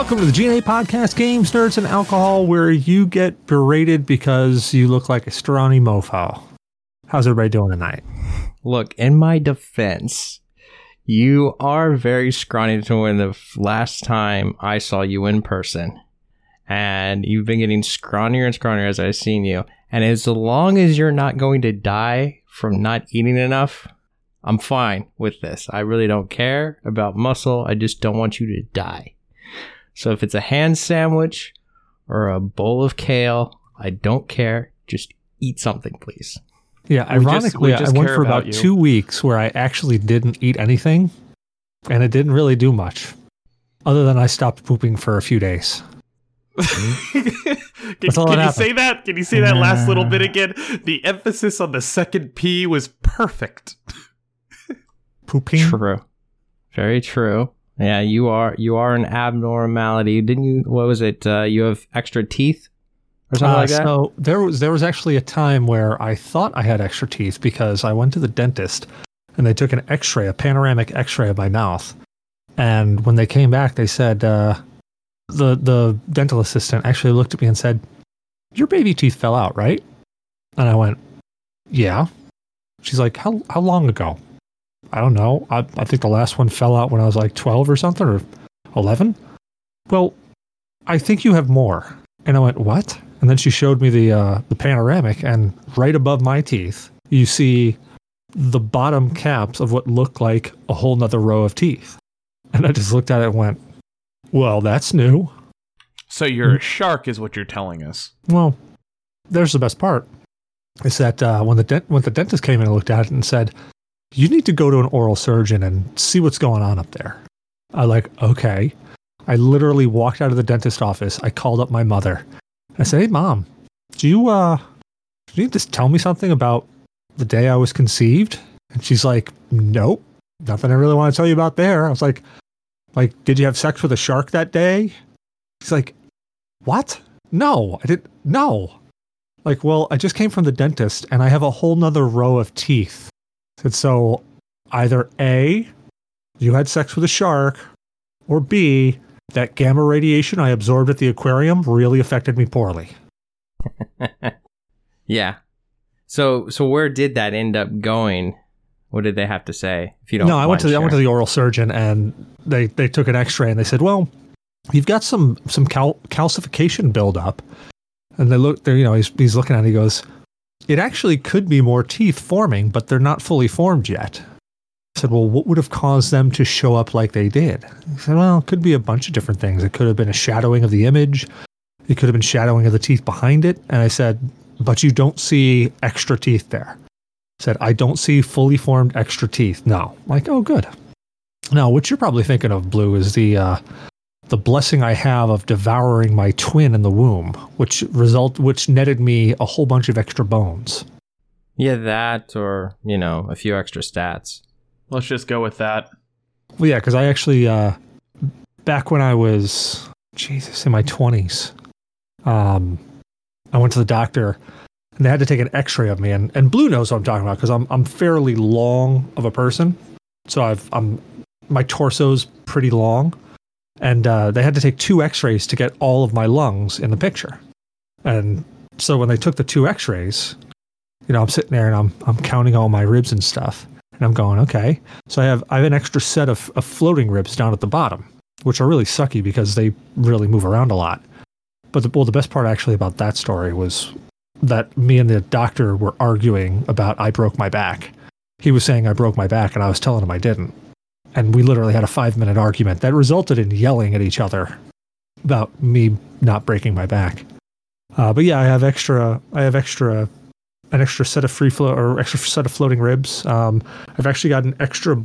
Welcome to the GNA Podcast, Games, Nerds, and Alcohol, where you get berated because you look like a scrawny mofo. How's everybody doing tonight? Look, in my defense, you are very scrawny to when the last time I saw you in person. And you've been getting scrawnier and scrawnier as I've seen you. And as long as you're not going to die from not eating enough, I'm fine with this. I really don't care about muscle. I just don't want you to die. So if it's a hand sandwich or a bowl of kale, I don't care. Just eat something, please. Yeah, We just- ironically, we just I went for about about two weeks where I actually didn't eat anything, and it didn't really do much, other than I stopped pooping for a few days. can That's all that can you say that? Can you say that last little bit again? The emphasis on the second P was perfect. Pooping? True. Very true. Yeah, you are you are an abnormality. Didn't you what was it? Uh, you have extra teeth or something Uh, like that? So there was there was actually a time where I thought I had extra teeth because I went to the dentist and they took an X-ray, a panoramic X-ray of my mouth, and when they came back, they said uh, the the dental assistant actually looked at me and said, "Your baby teeth fell out, right?" And I went, "Yeah." She's like, "How how long ago?" I don't know. I I think the last one fell out when I was like twelve or something or eleven. Well, I think you have more. And I went, "What?" And then she showed me the uh, the panoramic, and right above my teeth, you see the bottom caps of what looked like a whole nother row of teeth. And I just looked at it and went, "Well, that's new." So you're a shark, is what you're telling us. Well, there's the best part. Is that uh, when the dent- when the dentist came in and looked at it and said, "You need to go to an oral surgeon and see what's going on up there." I like, okay. I literally walked out of the dentist office. I called up my mother. I said, "Hey, mom, do you uh, do you just tell me something about the day I was conceived?" And she's like, "Nope, nothing I really want to tell you about there." I was like, "Like, did you have sex with a shark that day?" She's like, "What? No, I didn't. No." Like, well, I just came from the dentist and I have a whole nother row of teeth. And so either A, you had sex with a shark, or B, that gamma radiation I absorbed at the aquarium really affected me poorly. yeah. So so where did that end up going? What did they have to say? If you don't no, I went to the, I went to the oral surgeon and they, they took an X-ray and they said, "Well, you've got some some cal- calcification buildup." And they look, they're you know, he's he's looking at it. He goes, "It actually could be more teeth forming, but they're not fully formed yet." I said, "Well, what would have caused them to show up like they did?" He said, "Well, it could be a bunch of different things. It could have been a shadowing of the image. It could have been shadowing of the teeth behind it." And I said, "But you don't see extra teeth there." I said, I don't see fully formed extra teeth. No. I'm like, oh, good. Now, what you're probably thinking of, Blue, is the uh, the blessing I have of devouring my twin in the womb, which result which netted me a whole bunch of extra bones. Yeah, that or, you know, a few extra stats. Let's just go with that. Well, yeah, because I actually uh, back when I was Jesus in my twenties, um, I went to the doctor and they had to take an X-ray of me, and, and Blue knows what I'm talking about because I'm I'm fairly long of a person, so I've I'm my torso's pretty long, and uh, they had to take two X-rays to get all of my lungs in the picture, and so when they took the two X-rays, you know I'm sitting there and I'm I'm counting all my ribs and stuff, and I'm going okay, so I have I have an extra set of, of floating ribs down at the bottom, which are really sucky because they really move around a lot. But the, well, the best part actually about that story was that me and the doctor were arguing about I broke my back. He was saying I broke my back, and I was telling him I didn't. And we literally had a five minute argument that resulted in yelling at each other about me not breaking my back. Uh, but yeah, I have extra. I have extra, an extra set of free flow or extra set of floating ribs. Um, I've actually got an extra.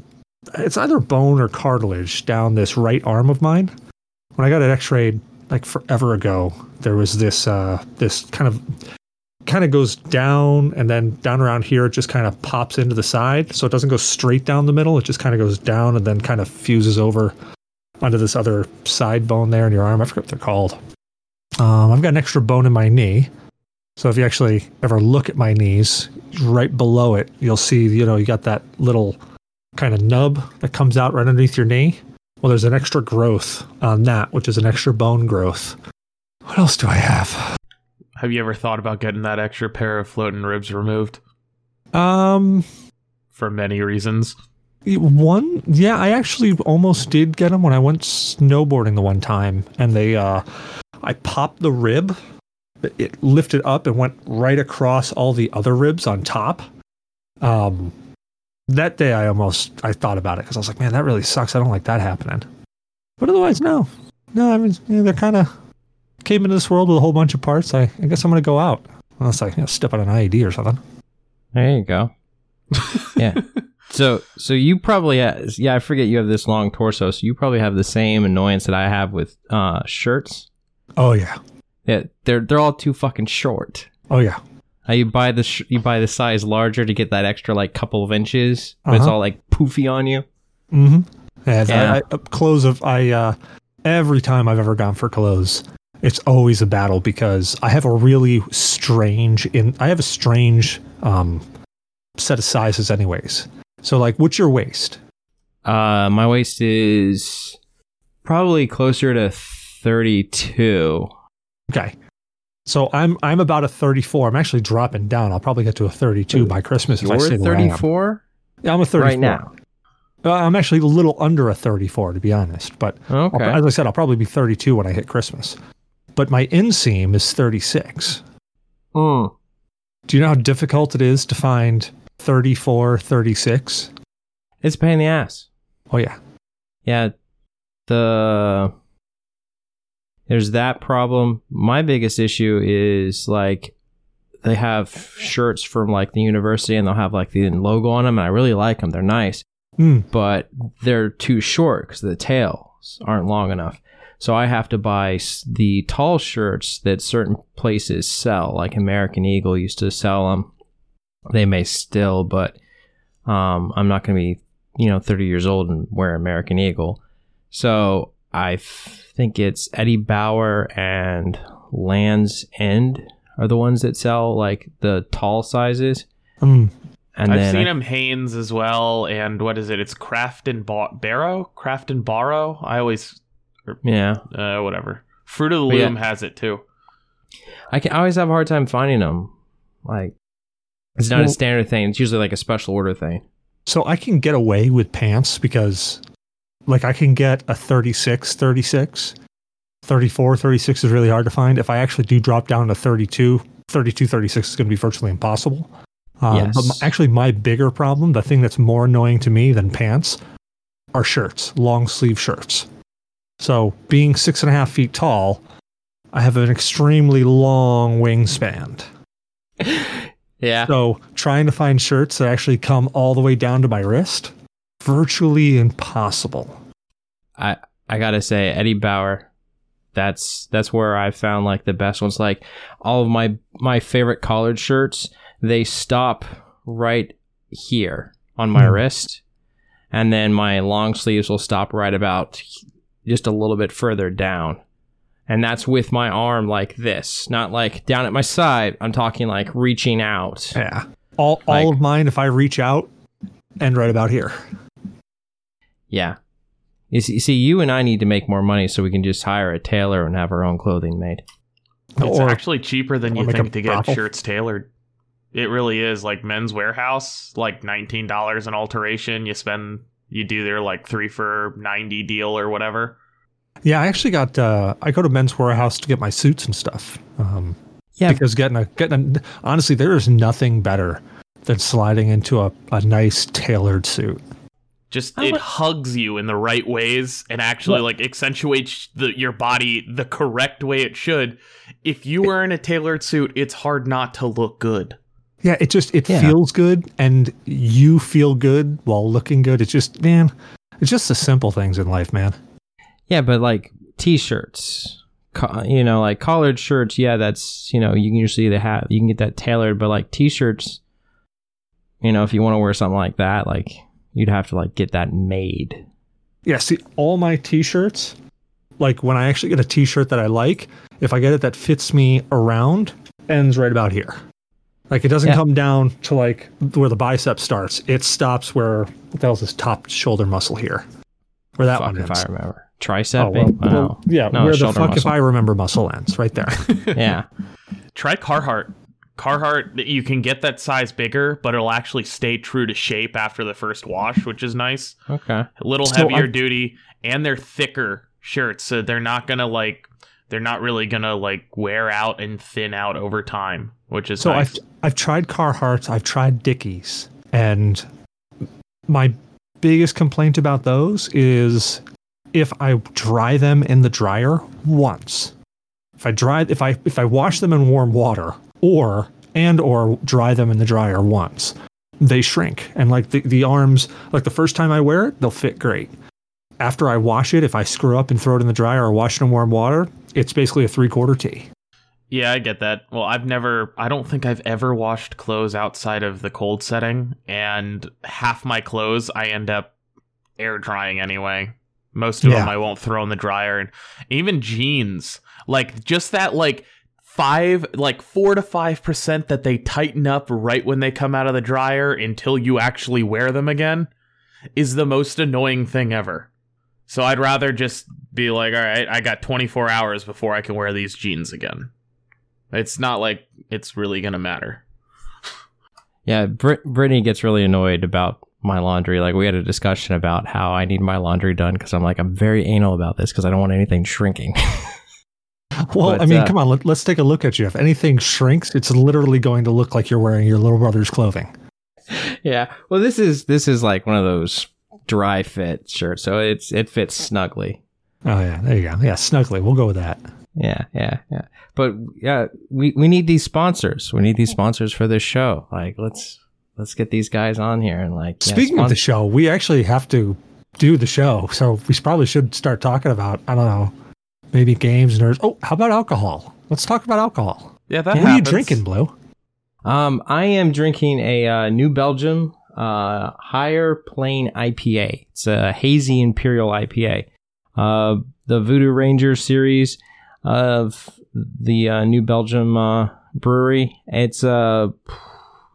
It's either bone or cartilage down this right arm of mine. When I got it X-rayed like forever ago, there was this uh, this kind of kind of goes down and then down around here it just kind of pops into the side. So it doesn't go straight down the middle it just kind of goes down and then kind of fuses over onto this other side bone there in your arm. I forget what they're called. Um, i've got an extra bone in my knee. So if you actually ever look at my knees right below it you'll see you know you got that little kind of nub that comes out right underneath your knee. Well, there's an extra growth on that, which is an extra bone growth. What else do I have? Have you ever thought about getting that extra pair of floating ribs removed Um, for many reasons? one, yeah, I actually almost did get them when I went snowboarding the one time, and they, uh, I popped the rib, it lifted up and went right across all the other ribs on top. Um, that day I almost I thought about it because I was like, man, that really sucks. I don't like that happening. But otherwise, no, no. I mean, they're kind of came into this world with a whole bunch of parts. I, I guess I'm gonna go out unless I you know, step on an IED or something. There you go. yeah. So so you probably ha yeah I forget you have this long torso so you probably have the same annoyance that I have with uh, shirts. Oh yeah, Yeah, they're they're all too fucking short. oh yeah. Uh, you buy the sh- you buy the size larger to get that extra like couple of inches, but it's Uh-huh. all like poofy on you. Mm-hmm. Yeah, Yeah. I, I, clothes of I uh, every time I've ever gone for clothes, it's always a battle because I have a really strange in I have a strange um, set of sizes anyways. So like, what's your waist? Uh, my waist is probably closer to thirty-two. Okay. So I'm I'm about a 34. I'm actually dropping down. I'll probably get to a 32 by Christmas if I stay I am. thirty-four Yeah, I'm a 34 right now. Uh, I'm actually a little under a 34 to be honest, but Okay. as I said, I'll probably be 32 when I hit Christmas. But my inseam is 36. Mm. Do you know how difficult it is to find 34, 36? It's a pain in the ass. Oh yeah. Yeah, the there's that problem. My biggest issue is like they have shirts from like the university and they'll have like the logo on them and I really like them. They're nice, Hmm. but they're too short because the tails aren't long enough. So I have to buy the tall shirts that certain places sell, like American Eagle used to sell them. They may still, but um, I'm not going to be, you know, 30 years old and wear American Eagle. So I f- think it's Eddie Bauer and Land's End are the ones that sell like the tall sizes. Hmm. And I've then seen I- him Hanes as well, and what is it? It's Croft and Ba- Barrow, Croft and Barrow. I always, yeah, uh, whatever. Fruit of the But yeah. Loom has it too. I can I always have a hard time finding them. Like it's not a standard thing. It's usually like a special order thing. So I can get away with pants because like I can get a 36, 36. 34, 36 is really hard to find. If I actually do drop down to 32, 32, 36 is going to be virtually impossible. Um, But Yes. my, actually, my bigger problem, the thing that's more annoying to me than pants, are shirts, long sleeve shirts. So being six and a half feet tall, I have an extremely long wingspan. Yeah. So trying to find shirts that actually come all the way down to my wrist, virtually impossible. I I gotta say Eddie Bauer. That's that's where I found like the best ones. Like all of my my favorite collared shirts, they stop right here on my Hmm. wrist, and then my long sleeves will stop right about just a little bit further down, and that's with my arm like this, not like down at my side. I'm talking like reaching out. Yeah. All all Like- of mine, if I reach out, end right about here. Yeah. You see, you see, you and I need to make more money so we can just hire a tailor and have our own clothing made. It's Or actually cheaper than you think to get brothel. shirts tailored. It really is. Like Men's Wearhouse, like nineteen dollars an alteration. You spend, you do their like three for ninety deal or whatever. yeah, I actually got uh I go to men's wearhouse to get my suits and stuff. Um Yeah. because getting a getting a, honestly there is nothing better than sliding into a, a nice tailored suit. Just it would- hugs you in the right ways and actually like accentuates the, your body the correct way it should. If you were in a tailored suit, it's hard not to look good. Yeah, it just it Yeah. feels good and you feel good while looking good. It's just man, it's just the simple things in life, man. Yeah, but like t-shirts, co- you know, like collared shirts. Yeah, that's you know you can usually they have you can get that tailored, but like t-shirts, you know, if you want to wear something like that, like you'd have to like get that made. Yeah, see, all my t-shirts, like when I actually get a t-shirt that I like, if I get it that fits me around, ends right about here. Like it doesn't Yeah. come down to like where the bicep starts. It stops where what the hell's this top shoulder muscle here. Where that fuck one if ends. I remember. Tricep. Oh, Tricepping? well, well, yeah, No, where the shoulder fuck if. I remember muscle ends? Right there. yeah. Try Carhartt. Carhartt, you can get that size bigger, but it'll actually stay true to shape after the first wash, which is nice. Okay. A little So heavier I've- duty, and they're thicker shirts, so they're not gonna like they're not really gonna like wear out and thin out over time, which is So nice. I've I've tried Carhartts, I've tried Dickies, and my biggest complaint about those is if I dry them in the dryer once. If I dry if I if I wash them in warm water or and or dry them in the dryer once, they shrink. And like the, the arms, like the first time I wear it, they'll fit great. After I wash it, if I screw up and throw it in the dryer or wash it in warm water, it's basically a three quarter tee. Yeah, I get that. Well, I've never, I don't think I've ever washed clothes outside of the cold setting, and half my clothes I end up air drying anyway. Most of them I won't throw in the dryer, and even jeans, like just that, like five, like four to five percent that they tighten up right when they come out of the dryer until you actually wear them again, is the most annoying thing ever. So I'd rather just be like, all right, I got 24 hours before I can wear these jeans again. It's not like it's really gonna matter. Yeah, Brit- Brittany gets really annoyed about my laundry. Like we had a discussion about how I need my laundry done because I'm like I'm very anal about this because I don't want anything shrinking. Well, But, I mean, uh, come on, let, let's take a look at you. If anything shrinks, it's literally going to look like you're wearing your little brother's clothing. yeah. Well, this is this is like one of those dry fit shirts, so it's it fits snugly. Oh yeah, there you go. Yeah, snugly. We'll go with that. Yeah, yeah, yeah. But yeah, we we need these sponsors. We need these sponsors for this show. Like let's let's get these guys on here and like yeah, Speaking of the show, we actually have to do the show, so we probably should start talking about I don't know, maybe games, and nerds. Oh, how about alcohol? Let's talk about alcohol. Yeah, that what are you drinking, Blue? Um, I am drinking a uh, New Belgium uh, Higher Plane IPA. It's a hazy imperial IPA. Uh, the Voodoo Ranger series of the uh, New Belgium uh, brewery. It's a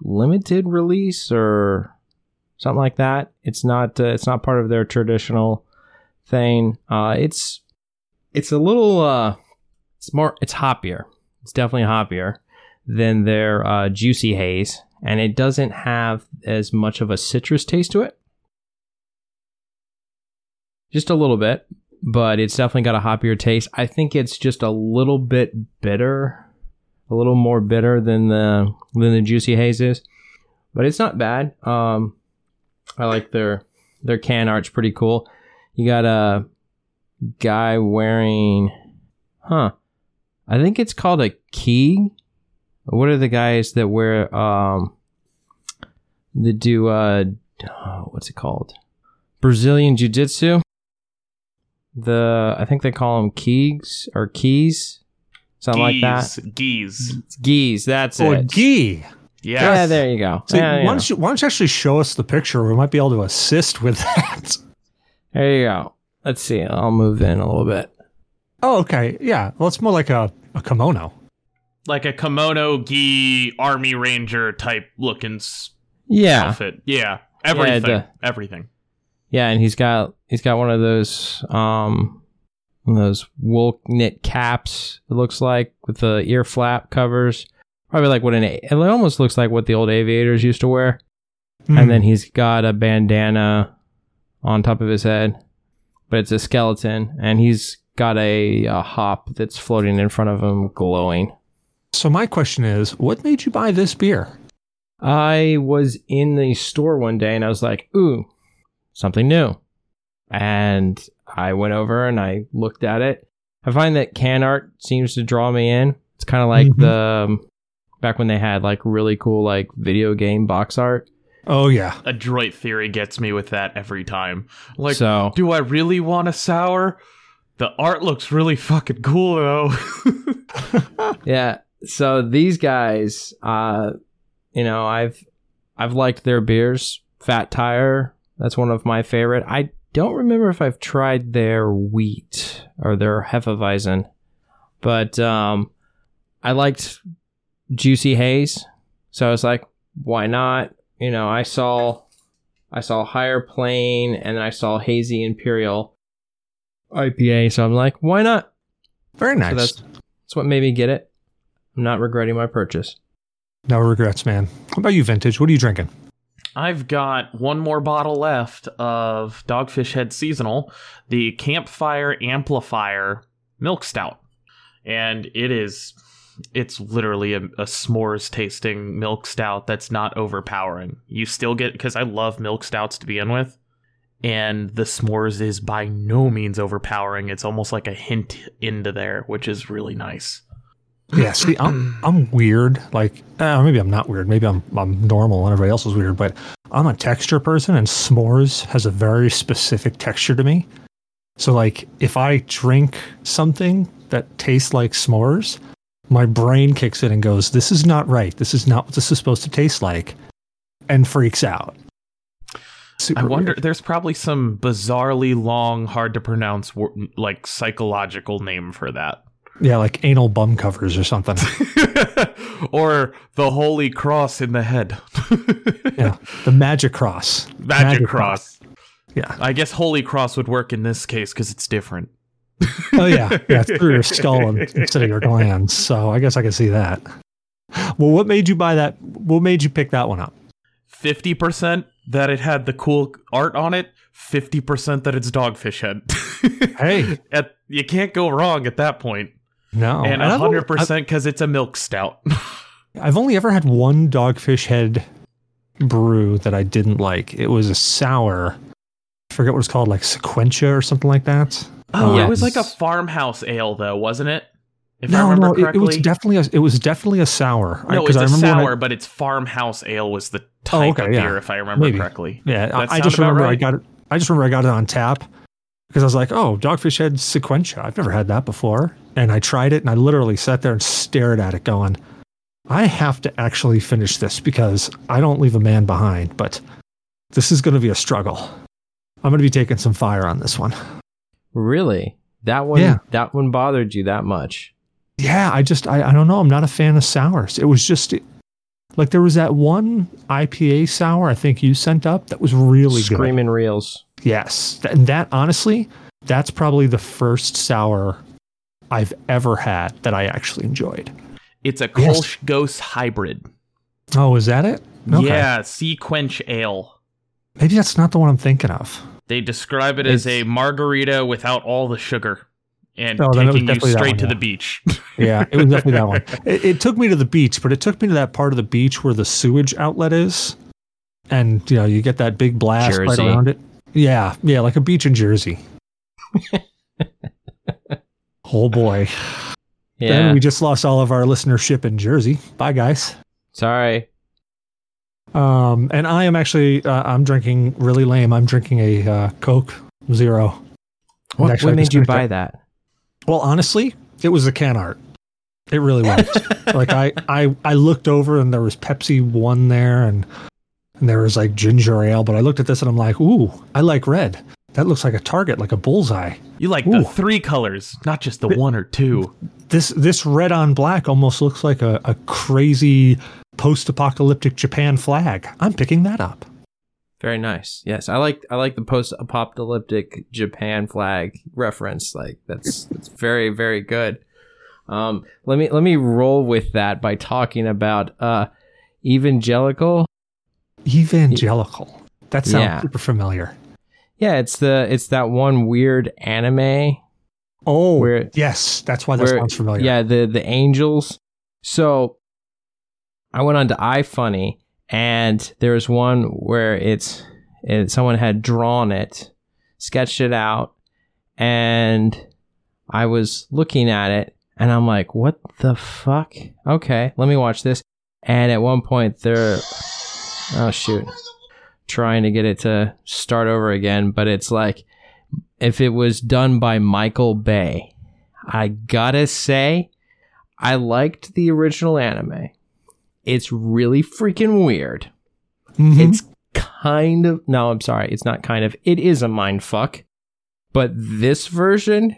limited release or something like that. It's not. Uh, it's not part of their traditional thing. Uh, it's it's a little. Uh, it's more. It's hoppier. It's definitely hoppier than their uh, juicy haze, and it doesn't have as much of a citrus taste to it. Just a little bit, but it's definitely got a hoppier taste. I think it's just a little bit bitter, a little more bitter than the than the juicy haze is, but it's not bad. Um, I like their their can art's pretty cool. You got a guy wearing, huh? I think it's called a key. What are the guys that wear um that do uh oh, what's it called? Brazilian Jiu Jitsu. The I think they call them keys or keys, something like that. Geese. Geese, that's Or it. gee. Yes. Yeah, there you go. So Yeah, why, yeah. don't you, why don't you actually show us the picture? We might be able to assist with that. There you go. Let's see. I'll move in a little bit. Oh, okay. Yeah. Well, it's more like a, a kimono. Like a kimono gi army ranger type looking Yeah, outfit. Yeah. Everything. the- Everything. Yeah, and he's got he's got one of those um one of those wool knit caps. It looks like with the ear flap covers, probably like what an it almost looks like what the old aviators used to wear. Hmm. And then he's got a bandana on top of his head, but it's a skeleton, and he's got a, a hop that's floating in front of him, glowing. So my question is, what made you buy this beer? I was in the store one day and I was like, ooh, something new. And I went over and I looked at it. I find that can art seems to draw me in. It's kind of like Mhm. the um, back when they had like really cool like video game box art. Oh yeah. Adroit theory gets me with that every time. Like, so do I really want a sour? The art looks really fucking cool though. yeah, so these guys, uh, you know, I've I've liked their beers. Fat Tire, that's one of my favorite. I don't remember if I've tried their wheat or their Hefeweizen, but um, I liked Juicy Haze, so I was like, why not? You know, I saw I saw Higher Plane, and then I saw Hazy Imperial IPA. So I'm like, why not? Very nice. So that's that's what made me get it. I'm not regretting my purchase. no regrets, man. How about you, Vintage? What are you drinking? I've got one more bottle left of Dogfish Head Seasonal, the Campfire Amplifier Milk Stout. And it is, it's literally a, a s'mores tasting milk stout that's not overpowering. You still get, because I love milk stouts to begin with. And the s'mores is by no means overpowering. It's almost like a hint into there, which is really nice. Yeah, see, I'm I'm weird. Like, uh, maybe I'm not weird. Maybe I'm I'm normal and everybody else is weird. But I'm a texture person, and s'mores has a very specific texture to me. So, like, if I drink something that tastes like s'mores, my brain kicks in and goes, "This is not right. This is not what this is supposed to taste like," and freaks out. Super I wonder, weird. there's probably some bizarrely long, hard to pronounce, like psychological name for that. Yeah, like anal bum covers or something. or the Holy Cross in the head. yeah, the magic cross. Magic, Cross. Yeah. I guess Holy Cross would work in this case because it's different. Oh yeah, yeah, through your skull and instead of your glands. So I guess I can see that. Well, what made you buy that? What made you pick that one up? 50% that it had the cool art on it, 50% that it's dogfish head. Hey, at, you can't go wrong at that point. No, and I've 100% because it's a milk stout. I've only ever had one dogfish head brew that I didn't like. It was a sour. I forget what it's called, like Sequentia or something like that. oh, Yes. it was like a farmhouse ale, though, wasn't it? If I no, remember no, it, it was definitely a, it was definitely a sour. No, it's I a when I- sour, but it's farmhouse ale was the Oh, type okay, of yeah. beer, if I remember Maybe. correctly. Yeah, I, I just remember I got it. I just remember I got it on tap because I was like, "Oh, Dogfish Head Sequentia. I've never had that before." And I tried it, and I literally sat there and stared at it, going, "I have to actually finish this because I don't leave a man behind." But this is going to be a struggle. I'm going to be taking some fire on this one. Really? That one Yeah. that one bothered you that much? Yeah, I just I, I don't know. I'm not a fan of sours. It was just like there was that one IPA sour I think you sent up that was really good. Screaming reels. Yes. And that, honestly, that's probably the first sour I've ever had that I actually enjoyed. It's a Yes. Kolsch Gose hybrid. Oh, is that it? Okay. Yeah, Sea Quench Ale. Maybe that's not the one I'm thinking of. They describe it as a margarita without all the sugar and Oh, then it was taking you straight one, to yeah. the beach. Yeah, it was definitely that one. It, it took me to the beach, but it took me to that part of the beach where the sewage outlet is. And, you know, you get that big blast right around it. Yeah, yeah, like a beach in Jersey. oh, boy. Yeah. Then we just lost all of our listenership in Jersey. Bye, guys. Sorry. Um, and I am actually uh, I'm drinking really lame. I'm drinking a uh, Coke Zero. What, what made you buy it. that? Well, honestly, it was the can art. It really was. like I, I I looked over and there was Pepsi one there and and there was like ginger ale, but I looked at this and I'm like, ooh, I like red. That looks like a target, like a bullseye. you like Ooh. the three colors, not just the one or two. This this red on black almost looks like a, a crazy post-apocalyptic Japan flag. I'm picking that up. Very nice. Yes, I like I like the post-apocalyptic Japan flag reference. Like that's that's very very good. Um, let me let me roll with that by talking about uh, evangelical. Evangelical. That sounds Yeah. super familiar. Yeah, it's the it's that one weird anime Oh, Where- yes, that's why that where- sounds familiar. Yeah, the the angels. So I went on to iFunny and there's one where it's it, someone had drawn it, sketched it out, and I was looking at it and I'm like, what the fuck? Okay, let me watch this. And at one point they're oh shoot. Trying to get it to start over again, but it's like if it was done by Michael Bay. I gotta say, I liked the original anime. It's really freaking weird. Mhm. It's kind of no, I'm sorry, it's not kind of. It is a mind fuck. But this version,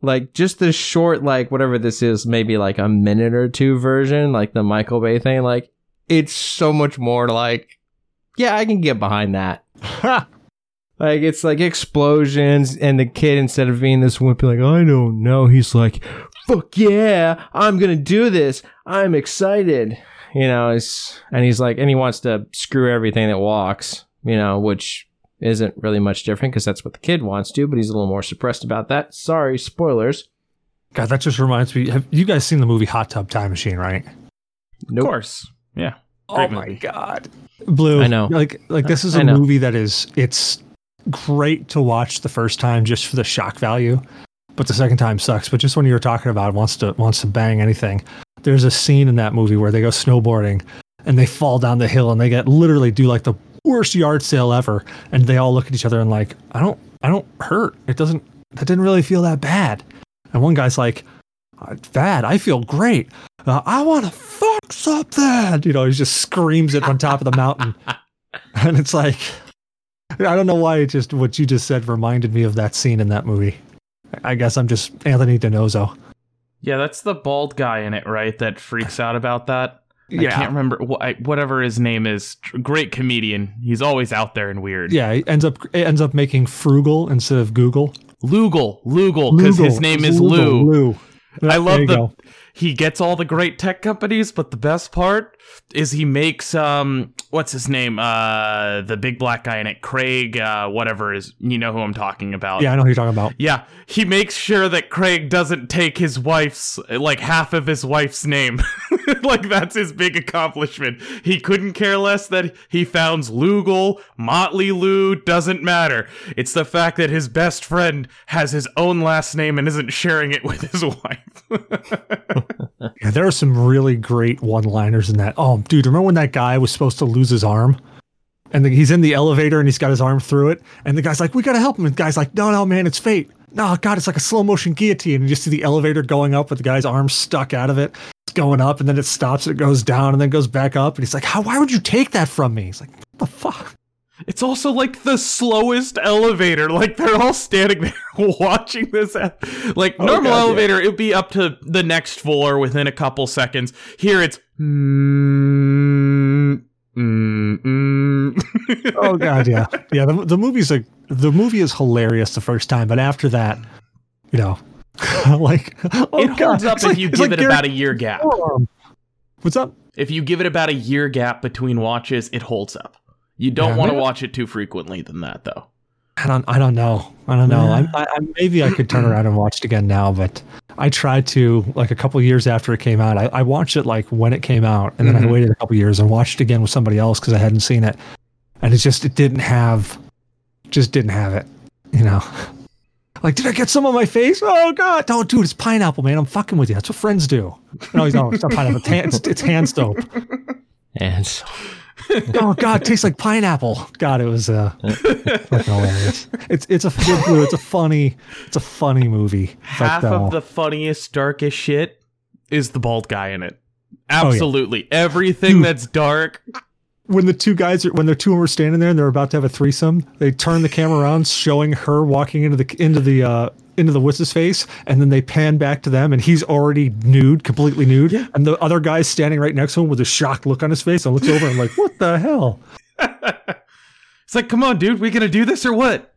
like just the short, like whatever this is, maybe like a minute or two version, like the Michael Bay thing, like it's so much more like, yeah, I can get behind that. Like it's like explosions, and the kid instead of being this wimpy, like I don't know, he's like, "Fuck yeah, I'm gonna do this. I'm excited." You know, it's and he's like, and he wants to screw everything that walks. You know, which isn't really much different because that's what the kid wants to, but he's a little more suppressed about that. Sorry, spoilers. God, that just reminds me. Have you guys seen the movie Hot Tub Time Machine? Right? Of course. Yeah. Oh Great my movie. god, Blue. I know. Like, like this is a movie that is it's great to watch the first time just for the shock value, but the second time sucks. But just when you were talking about wants to wants to bang anything, there's a scene in that movie where they go snowboarding and they fall down the hill and they get literally do like the worst yard sale ever, and they all look at each other and like, I don't, I don't hurt. It doesn't. That didn't really feel that bad. And one guy's like, "Uh, bad. I feel great. Uh, I want to fuck something. You know, he just screams it on top of the mountain. and it's like, I don't know why it just, what you just said reminded me of that scene in that movie. I guess I'm just Anthony DiNozzo. Yeah, that's the bald guy in it, right? That freaks out about that. Yeah. I can't remember whatever his name is. Great comedian. He's always out there and weird. Yeah, he ends up it ends up making frugal instead of Google. Lougle, Lougle, because his name is Lougle, Lou. Lou. I love the go. He gets all the great tech companies, but the best part is he makes um what's his name? Uh the big black guy in it, Craig, uh whatever is you know who I'm talking about. Yeah, I know who you're talking about. Yeah, he makes sure that Craig doesn't take his wife's like half of his wife's name. like that's his big accomplishment. He couldn't care less that he founds Lougle, Motley Lou, doesn't matter. It's the fact that his best friend has his own last name and isn't sharing it with his wife. Yeah, there are some really great one-liners in that. Oh, dude, remember when that guy was supposed to lose his arm? And the, he's in the elevator and he's got his arm through it. And the guy's like, "We gotta help him." And the guy's like, "No, no, man, it's fate." No, God, it's like a slow motion guillotine. And you just see the elevator going up with the guy's arm stuck out of it. It's going up and then it stops and it goes down and then goes back up. And he's like, "How? Why would you take that from me?" He's like, "What the fuck?" It's also like the slowest elevator. Like they're all standing there watching this. Like normal God, yeah. elevator, it'd be up to the next floor within a couple seconds. Here it's. Mm, mm, mm. Oh God, yeah, yeah. The, the movie's like the movie is hilarious the first time, but after that, you know, like oh it God. holds up It's if like- you give like it Gary about a year gap. What's up? If you give it about a year gap between watches, it holds up. You don't Yeah, want to watch it too frequently than that, though. I don't. I don't know. I don't know. I, I, I maybe I could turn around and watch it again now, but I tried to like a couple years after it came out. I, I watched it like when it came out, and then Mhm. I waited a couple years and watched it again with somebody else because I hadn't seen it, and it just it didn't have, just didn't have it. You know, like did I get some on my face? Oh God, don't, dude, it's pineapple, man. I'm fucking with you. That's what friends do. No, he's no, it's not pineapple. It's, hand, it's, it's hand soap. And so, oh god, tastes like pineapple. God, it was uh fucking hilarious. It's it's a it's a funny it's a funny movie. But, Half uh, of the funniest, darkest shit is the bald guy in it. Oh, yeah. Absolutely. Everything Dude. that's dark. When the two guys are when the two of them are standing there and they're about to have a threesome, they turn the camera around showing her walking into the into the uh into the what's face, and then they pan back to them and he's already nude, completely nude, and the other guy's standing right next to him with a shocked look on his face and looks over and like, what the hell? It's like, come on, dude, we gonna do this or what?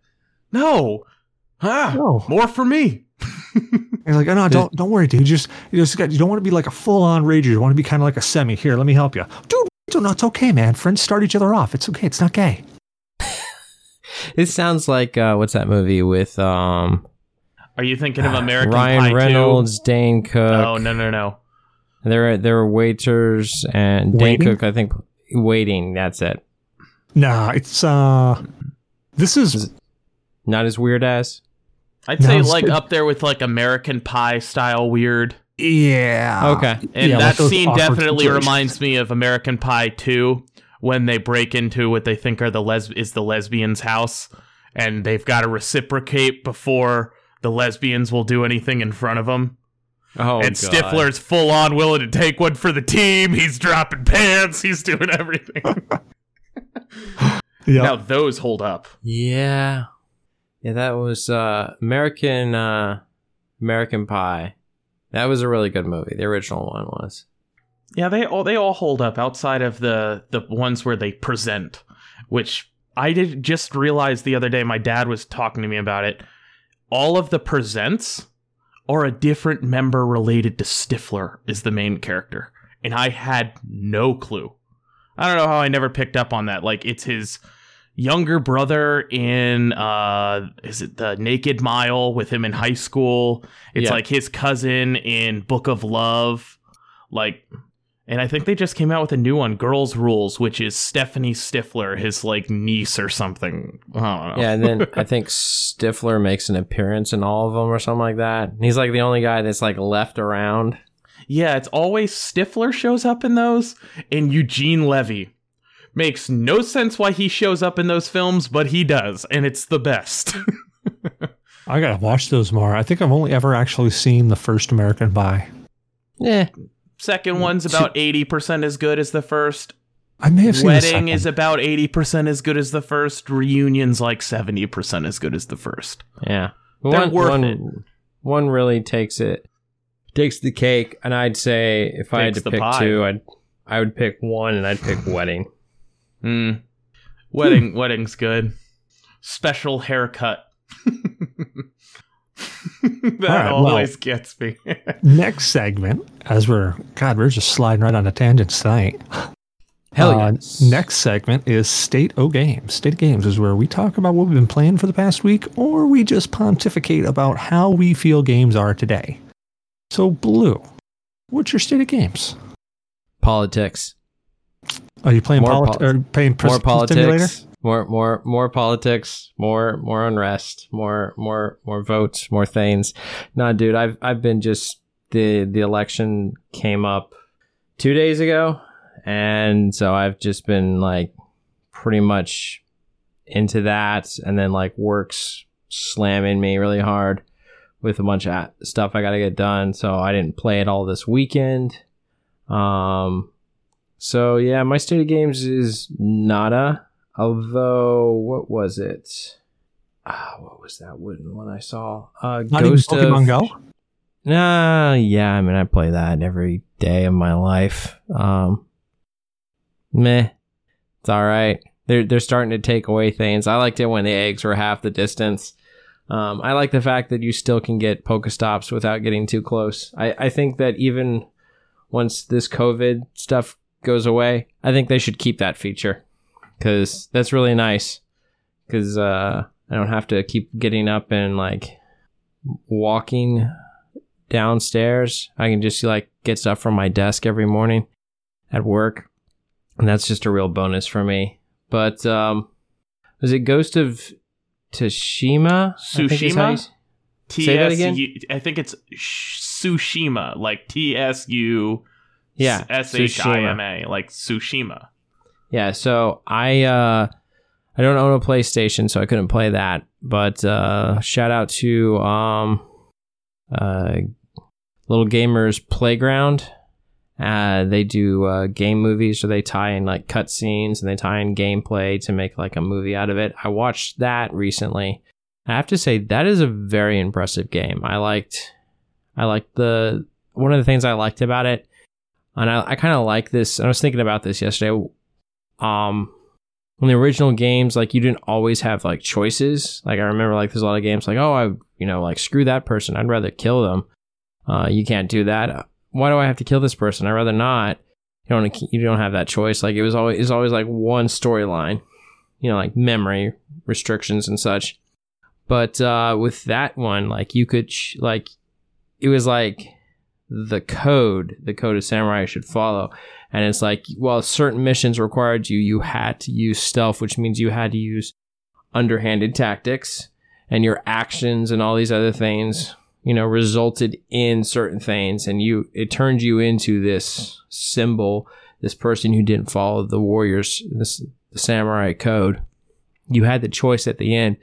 No. huh? No. more for me. And he's like, oh, no, don't don't worry, dude. You just you know, just got you don't want to be like a full on rager. You want to be kind of like a semi. Here, let me help you, dude. No, no, it's okay, man. Friends start each other off. It's okay. It's not gay. it sounds like uh, what's that movie with um, Are you thinking of American Ryan Pie 2? Reynolds, Dane Cook? Oh no no no. There, are there were waiters and Dane Waiting? Cook. I think waiting. That's it. Nah, it's uh, this is Not as weird as. I'd No, say like good. up there with like American Pie style weird. Yeah. Okay. And Yeah, that those scene definitely situations. reminds me of American Pie 2 when they break into what they think are the les- is the lesbian's house and they've got to reciprocate before the lesbians will do anything in front of them. Oh, and Stifler's full on willing to take one for the team. He's dropping pants. He's doing everything. Yeah. Now those hold up. Yeah, yeah. That was uh, American uh, American Pie. That was a really good movie. The original one was. Yeah, they all they all hold up outside of the the ones where they present, which I did just realize the other day my dad was talking to me about it. All of the presents are a different member related to Stifler is the main character. And I had no clue. I don't know how I never picked up on that. Like it's his younger brother in uh is it the Naked Mile with him in high school. It's Yeah. like his cousin in Book of Love. Like and I think they just came out with a new one, Girls Rules, which is Stephanie Stifler, his like niece or something. I don't know. Yeah, and then I think Stifler makes an appearance in all of them or something like that. He's like the only guy that's like left around. Yeah, it's always Stifler shows up in those, and Eugene Levy. Makes no sense why he shows up in those films, but he does, and it's the best. I gotta watch those more. I think I've only ever actually seen the first American Pie. Yeah, Second one's about 80% as good as the first. I may have seen the Wedding second. is about 80% as good as the first. Reunion's like 70% as good as the first. yeah. They're one, worth one, it. one really takes it, takes the cake, and I'd say if I had to pick pie. two, I'd I would pick one, and I'd pick Wedding. Hmm. Wedding, wedding's good. Special haircut. that right, well- always gets me. Next segment, as we're God, we're just sliding right on the tangents tonight. Hell Uh, yes. Next segment is State O Games. State of Games is where we talk about what we've been playing for the past week, or we just pontificate about how we feel games are today. So, Blue, what's your State of Games? politics. Are you playing More polit- poli- or playing more Pres- Stimulator? politics more more more politics more more unrest more more more votes more things no dude i've i've been just the the election came up two days ago and so i've just been like pretty much into that and then like works slamming me really hard with a bunch of stuff i gotta get done so i didn't play it all this weekend um so yeah, my state of games is nada. Although, what was it? Ah, what was that wooden one I saw? Uh, Not even Ghost Pokemon of Go? Nah, yeah. I mean, I play that every day of my life. Um, meh, it's all right. They're they're starting to take away things. I liked it when the eggs were half the distance. Um, I like the fact that you still can get Pokestops without getting too close. I, I think that even once this COVID stuff goes away, I think they should keep that feature because that's really nice. Because uh, I don't have to keep getting up and like walking downstairs. I can just like get stuff from my desk every morning at work, and that's just a real bonus for me. But um, was it Ghost of Tsushima? I think is how you- Tsushima? Say that again? I think it's Sh- Tsushima, like T S U Yeah, S H I M A, like Tsushima. Yeah, so I uh I don't own a PlayStation, so I couldn't play that. But uh shout out to um uh Little Gamers Playground. Uh they do uh game movies so they tie in like cutscenes and they tie in gameplay to make like a movie out of it. I watched that recently. I have to say that is a very impressive game. I liked I liked the one of the things I liked about it and I, I kind of like this. I was thinking about this yesterday. Um in the original games like you didn't always have like choices. Like i remember like there's a lot of games like oh i you know like screw that person i'd rather kill them. Uh you can't do that. Why do i have to kill this person? I'd rather not. You don't you don't have that choice. Like it was always it's always like one storyline you know like memory restrictions and such. But uh with that one like you could like it was like the code the code of samurai should follow. And it's like well certain missions required you you had to use stealth which means you had to use underhanded tactics. And your actions and all these other things you know resulted in certain things. And you it turned you into this symbol this person who didn't follow the warriors this the samurai code. You had the choice at the end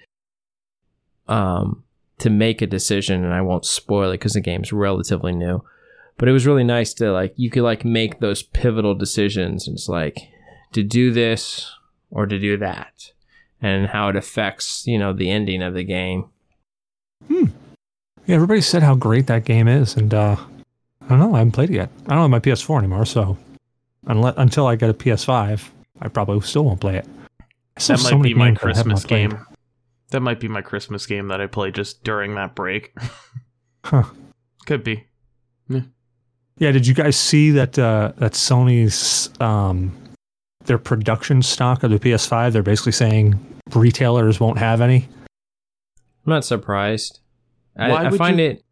um to make a decision and I won't spoil it because the game's relatively new but it was really nice to like you could like make those pivotal decisions and it's like to do this or to do that and how it affects you know the ending of the game Hmm. Yeah, everybody said how great that game is, and uh, I don't know. I haven't played it yet. I don't have my PS4 anymore, so unless, until I get a PS5, I probably still won't play it. I still That have so might many be my games that I have not Christmas played. Game. That might be my Christmas game that I play just during that break. Huh. Could be. Yeah, did you guys see that uh, that Sony's um, their production stock of the PS5? They're basically saying retailers won't have any. I'm not surprised. I, Why I find you- it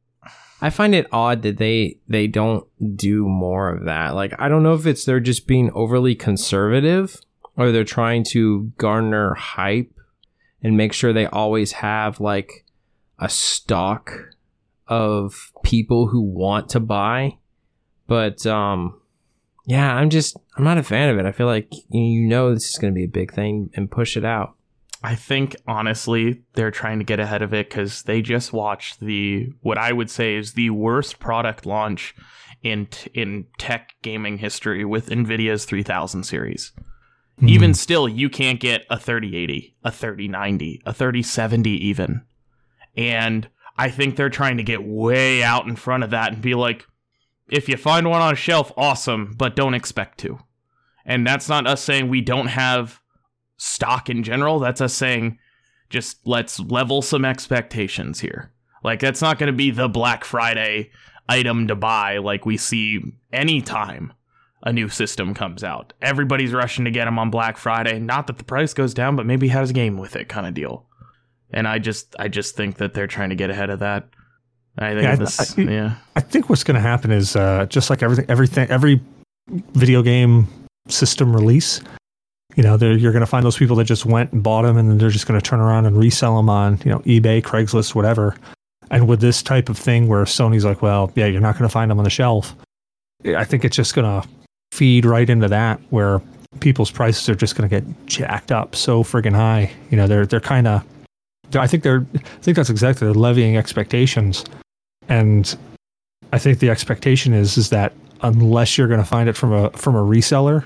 I find it odd that they they don't do more of that. Like I don't know if it's they're just being overly conservative or they're trying to garner hype and make sure they always have like a stock of people who want to buy. But um yeah, I'm just I'm not a fan of it. I feel like you know this is going to be a big thing and push it out. I think honestly they're trying to get ahead of it because they just watched the what I would say is the worst product launch in t- in tech gaming history with Nvidia's 3000 series. Hmm. Even still, you can't get a 3080, a 3090, a 3070 even. And I think they're trying to get way out in front of that and be like, if you find one on a shelf, awesome, but don't expect to. And that's not us saying we don't have stock in general. That's us saying just let's level some expectations here. Like that's not going to be the Black Friday item to buy like we see anytime a new system comes out. Everybody's rushing to get them on Black Friday. Not that the price goes down, but maybe has a game with it kind of deal. And I just I just think that they're trying to get ahead of that. I think Yeah, I- this I- yeah. I think what's going to happen is uh, just like everything, everything, every video game system release. You know, you're going to find those people that just went and bought them, and then they're just going to turn around and resell them on, you know, eBay, Craigslist, whatever. And with this type of thing, where Sony's like, well, yeah, you're not going to find them on the shelf. I think it's just going to feed right into that, where people's prices are just going to get jacked up so friggin' high. You know, they're they're kind of. I think they're. I think that's exactly they're levying expectations, and I think the expectation is is that unless you're going to find it from a from a reseller,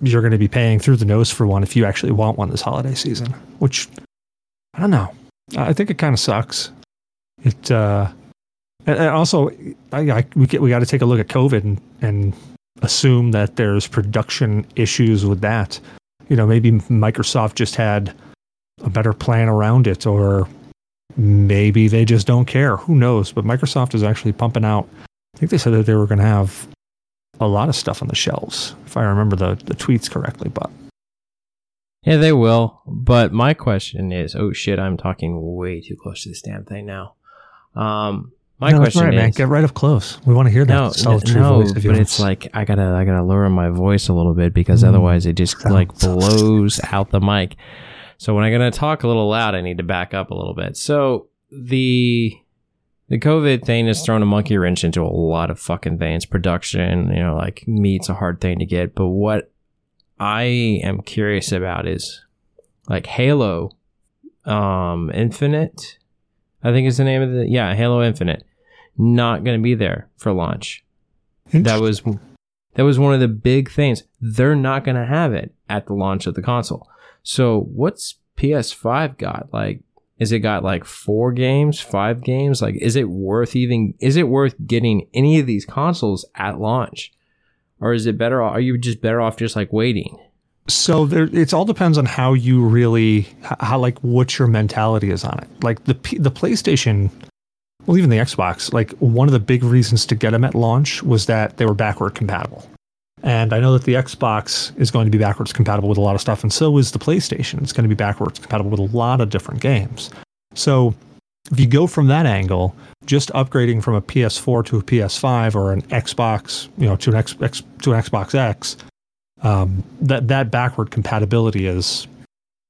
you're going to be paying through the nose for one if you actually want one this holiday season. Which I don't know. I think it kind of sucks. It uh, and, and also I, I we get we got to take a look at COVID and and assume that there's production issues with that. You know, maybe Microsoft just had a better plan around it, or maybe they just don't care. Who knows? But Microsoft is actually pumping out. I think they said that they were going to have a lot of stuff on the shelves, if I remember the, the tweets correctly. But Yeah, they will. But my question is, oh shit, I'm talking way too close to this damn thing now. Um, my No, question right, man. Get right up close. We want to hear that no, sultry no, voice but it's like I gotta, I gotta lower my voice a little bit because Mm. otherwise it just like blows out the mic. So when I'm gonna talk a little loud, I need to back up a little bit. So the the COVID thing has thrown a monkey wrench into a lot of fucking things. Production, you know, like meat's a hard thing to get. But what I am curious about is like Halo um Infinite. I think is the name of the yeah, Halo Infinite. Not gonna be there for launch. That was that was one of the big things. They're not going to have it at the launch of the console. So what's PS5 got? Like is it got like 4 games, 5 games? Like is it worth even is it worth getting any of these consoles at launch? Or is it better are you just better off just like waiting? So there, it all depends on how you really, how like what your mentality is on it. Like the the PlayStation, well, even the Xbox. Like one of the big reasons to get them at launch was that they were backward compatible. And I know that the Xbox is going to be backwards compatible with a lot of stuff, and so is the PlayStation. It's going to be backwards compatible with a lot of different games. So if you go from that angle, just upgrading from a PS4 to a PS5 or an Xbox, you know, to an X, X to an Xbox X, um, that that backward compatibility is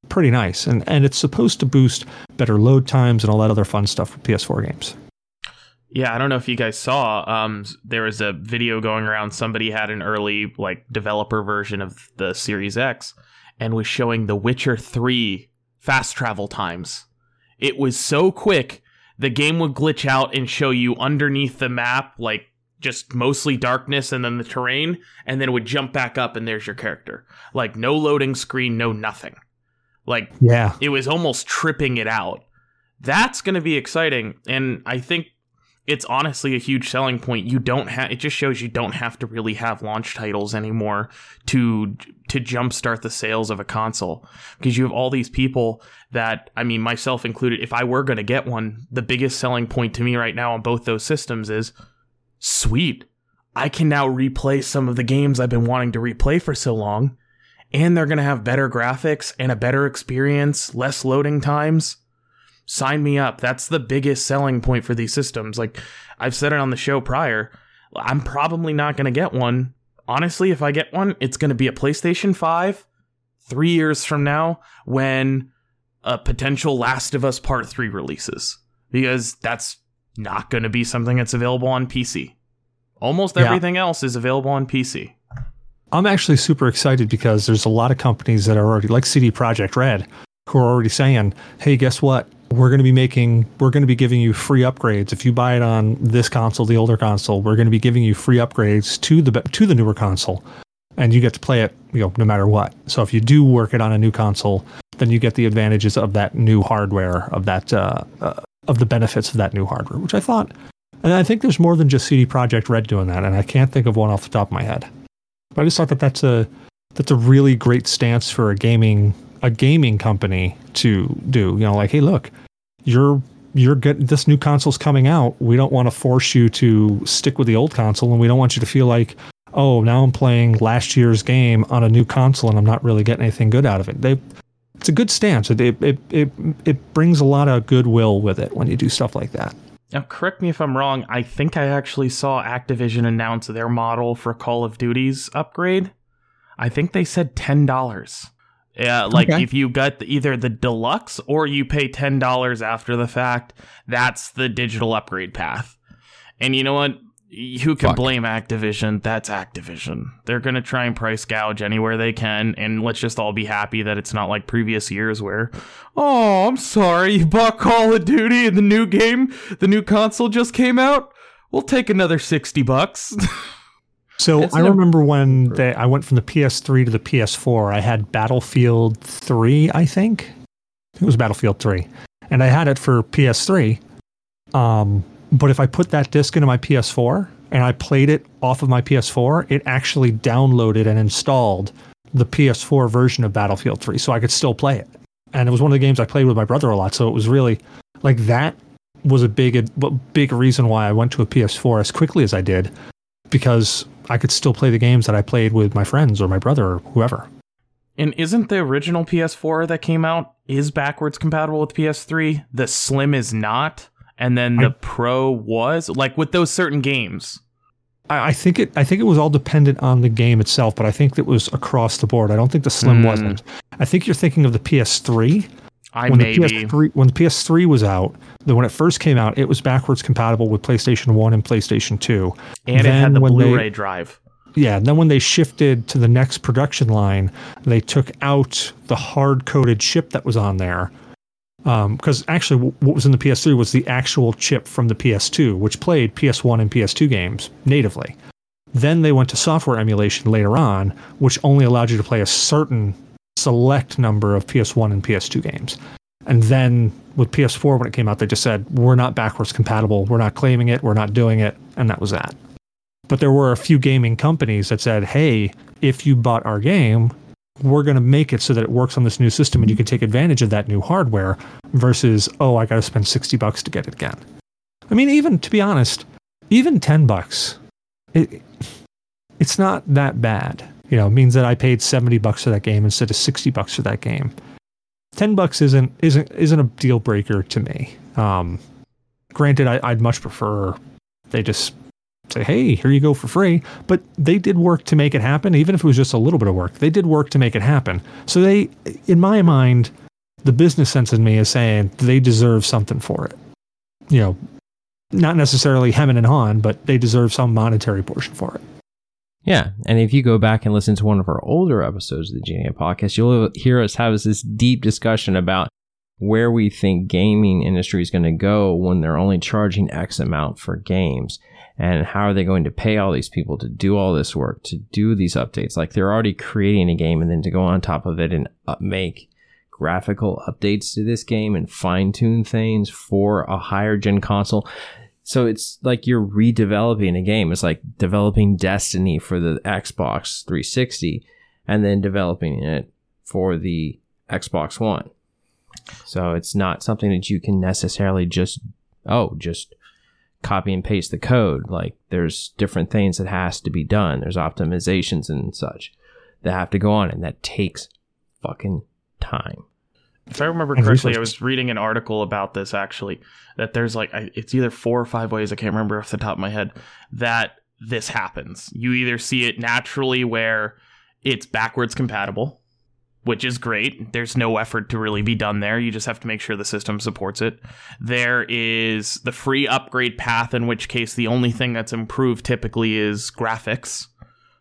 pretty nice, and and it's supposed to boost better load times and all that other fun stuff for PS4 games. Yeah, I don't know if you guys saw. Um, there was a video going around. Somebody had an early like developer version of the Series X, and was showing The Witcher Three fast travel times. It was so quick, the game would glitch out and show you underneath the map, like just mostly darkness and then the terrain, and then it would jump back up and there's your character. Like no loading screen, no nothing. Like Yeah, it was almost tripping it out. That's going to be exciting. And I think it's honestly a huge selling point. You don't have it just shows you don't have to really have launch titles anymore to to jumpstart the sales of a console because you have all these people that I mean myself included if I were going to get one, the biggest selling point to me right now on both those systems is sweet. I can now replay some of the games I've been wanting to replay for so long and they're going to have better graphics and a better experience, less loading times sign me up. That's the biggest selling point for these systems. Like I've said it on the show prior, I'm probably not going to get one. Honestly, if I get one, it's going to be a PlayStation 5 3 years from now when a potential Last of Us Part 3 releases because that's not going to be something that's available on PC. Almost Yeah. everything else is available on PC. I'm actually super excited because there's a lot of companies that are already like CD Projekt Red who are already saying, "Hey, guess what? We're going to be making we're going to be giving you free upgrades if you buy it on this console, the older console. We're going to be giving you free upgrades to the to the newer console, and you get to play it, you know, no matter what. So if you do work it on a new console, then you get the advantages of that new hardware, of that uh, uh, of the benefits of that new hardware, which I thought and I think there's more than just CD Projekt Red doing that, and I can't think of one off the top of my head. But I just thought that that's a that's a really great stance for a gaming a gaming company to do. You know, like, hey, look, you're you're good. This new console's coming out. We don't want to force you to stick with the old console, and we don't want you to feel like, oh, now I'm playing last year's game on a new console, and I'm not really getting anything good out of it. They it's a good stance. It it it, it brings a lot of goodwill with it when you do stuff like that. Now, correct me if I'm wrong. I think I actually saw Activision announce their model for Call of Duty's upgrade. I think they said ten dollars. Yeah, like Okay. if you got the, either the deluxe or you pay ten dollars after the fact, that's the digital upgrade path. And you know what? Who can Fuck. blame Activision? That's Activision. They're gonna try and price gouge anywhere they can, and let's just all be happy that it's not like previous years where, oh, I'm sorry, you bought Call of Duty and the new game, the new console just came out. We'll take another sixty bucks. So It's I an remember when they, I went from the PS3 to the PS4. I had Battlefield 3, I think. It was Battlefield 3, and I had it for PS3. Um, but if I put that disc into my PS4 and I played it off of my PS4, it actually downloaded and installed the PS4 version of Battlefield 3, so I could still play it. And it was one of the games I played with my brother a lot, so it was really like that was a big a big reason why I went to a PS4 as quickly as I did because I could still play the games that I played with my friends or my brother or whoever. And isn't the original PS4 that came out is backwards compatible with PS3? The Slim is not, and then the I- Pro was like with those certain games. I, I think it. I think it was all dependent on the game itself, but I think it was across the board. I don't think the Slim Mm. wasn't. I think you're thinking of the PS3. I when maybe the PS3 when the PS3 was out, then when it first came out, it was backwards compatible with PlayStation One and PlayStation Two. and it had the Blu-ray drive. Yeah, and then when they shifted to the next production line, they took out the hard coded chip that was on there. Um, because actually, w- what was in the PS3 was the actual chip from the PS2, which played PS1 and PS2 games natively. Then they went to software emulation later on, which only allowed you to play a certain select number of PS1 and PS2 games. And then with PS4, when it came out, they just said, we're not backwards compatible. We're not claiming it. We're not doing it. And that was that. But there were a few gaming companies that said, hey, if you bought our game, we're going to make it so that it works on this new system and you can take advantage of that new hardware versus, oh, I got to spend 60 bucks to get it again. I mean, even to be honest, even 10 bucks, it, it's not that bad. You know, it means that I paid 70 bucks for that game instead of 60 bucks for that game. 10 bucks isn't isn't isn't a deal breaker to me. Um, granted, I, I'd much prefer they just say, hey, here you go for free. But they did work to make it happen, even if it was just a little bit of work. They did work to make it happen. So they, in my mind, the business sense in me is saying they deserve something for it. You know, not necessarily hemming and hawing, but they deserve some monetary portion for it. Yeah, and if you go back and listen to one of our older episodes of the Genia podcast, you'll hear us have this deep discussion about where we think gaming industry is going to go when they're only charging X amount for games, and how are they going to pay all these people to do all this work, to do these updates? Like they're already creating a game, and then to go on top of it and make graphical updates to this game and fine tune things for a higher gen console. So it's like you're redeveloping a game. It's like developing Destiny for the Xbox 360 and then developing it for the Xbox One. So it's not something that you can necessarily just oh, just copy and paste the code. Like there's different things that has to be done. There's optimizations and such that have to go on and that takes fucking time. If I remember correctly, I was reading an article about this actually. That there's like I- it's either four or five ways I can't remember off the top of my head that this happens. You either see it naturally where it's backwards compatible, which is great. There's no effort to really be done there. You just have to make sure the system supports it. There is the free upgrade path, in which case the only thing that's improved typically is graphics.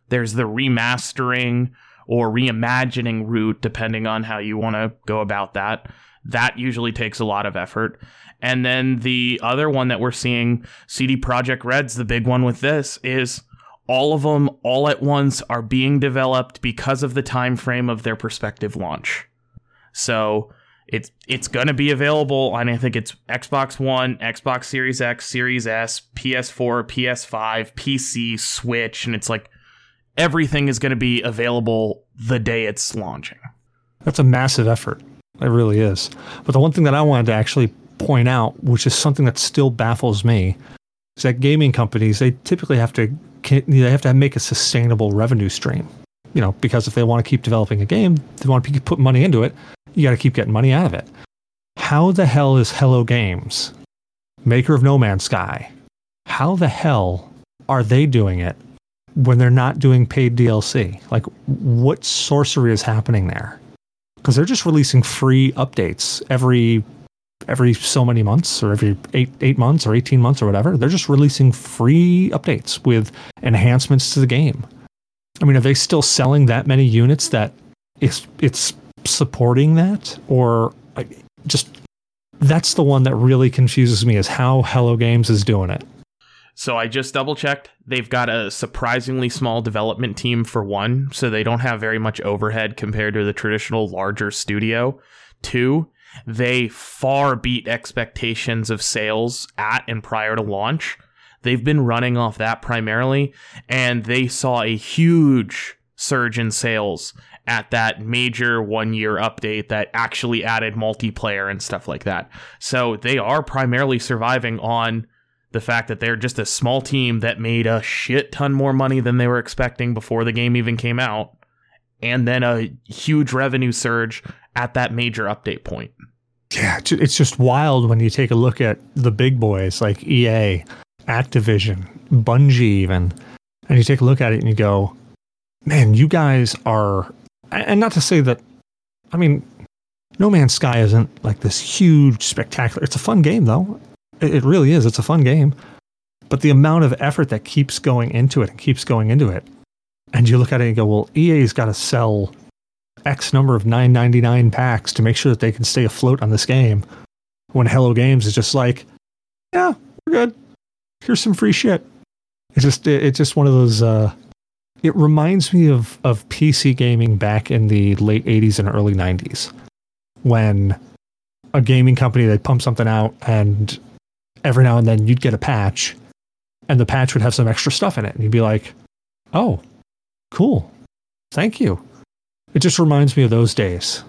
There's the remastering or reimagining route, depending on how you want to go about that. That usually takes a lot of effort. And then the other one that we're seeing, CD Projekt Red's the big one with this, is all of them all at once are being developed because of the time frame of their prospective launch. So it's it's going to be available on I think it's Xbox One, Xbox Series X, Series S, PS4, PS5, PC, Switch, and it's like everything is going to be available the day it's launching. That's a massive effort. It really is. But the one thing that I wanted to actually point out, which is something that still baffles me, is that gaming companies they typically have to they have to make a sustainable revenue stream. You know, because if they want to keep developing a game, they want to put money into it. You got to keep getting money out of it. How the hell is Hello Games, maker of No Man's Sky, how the hell are they doing it when they're not doing paid DLC? Like, what sorcery is happening there? because they're just releasing free updates every every so many months or every eight eight months or 18 months or whatever they're just releasing free updates with enhancements to the game i mean are they still selling that many units that it's it's supporting that or just that's the one that really confuses me is how hello games is doing it So I just double checked. They've got a surprisingly small development team for one, so they don't have very much overhead compared to the traditional larger studio. Two, they far beat expectations of sales at and prior to launch. They've been running off that primarily, and they saw a huge surge in sales at that major one year update that actually added multiplayer and stuff like that. So they are primarily surviving on the fact that they're just a small team that made a shit ton more money than they were expecting before the game even came out, and then a huge revenue surge at that major update point. Yeah, it's just wild when you take a look at the big boys like EA, Activision, Bungie, even, and you take a look at it and you go, man, you guys are. And not to say that, I mean, No Man's Sky isn't like this huge, spectacular. It's a fun game, though. It really is. It's a fun game. But the amount of effort that keeps going into it and keeps going into it, and you look at it and go, well, EA's got to sell X number of 999 packs to make sure that they can stay afloat on this game. When Hello Games is just like, yeah, we're good. Here's some free shit. It's just it- it's just one of those. Uh, it reminds me of of PC gaming back in the late 80s and early 90s, when a gaming company they'd pump something out and every now and then you'd get a patch, and the patch would have some extra stuff in it, and you'd be like, oh, cool, thank you. It just reminds me of those days.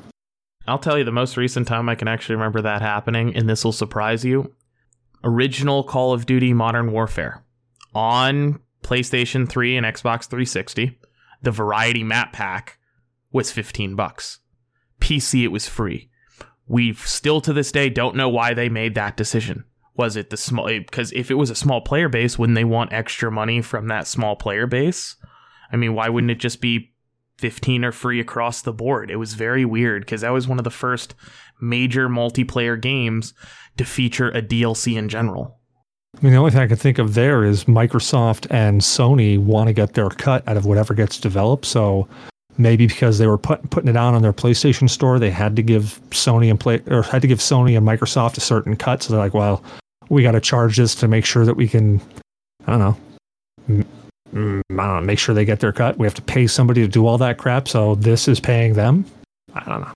I'll tell you the most recent time I can actually remember that happening, and this will surprise you. Original Call of Duty Modern Warfare on PlayStation 3 and Xbox 360. The variety map pack was 15 bucks. PC it was free. We still to this day don't know why they made that decision. Was it the small because if it was a small player base, wouldn't they want extra money from that small player base? I mean, why wouldn't it just be 15 are free across the board. It was very weird because that was one of the first major multiplayer games to feature a DLC in general. I mean, the only thing I can think of there is Microsoft and Sony want to get their cut out of whatever gets developed. So maybe because they were put, putting it out on their PlayStation store, they had to give Sony and play or had to give Sony and Microsoft a certain cut. So they're like, well, we got to charge this to make sure that we can, I don't know, m- m- I don't know, make sure they get their cut. We have to pay somebody to do all that crap. So this is paying them. I don't know.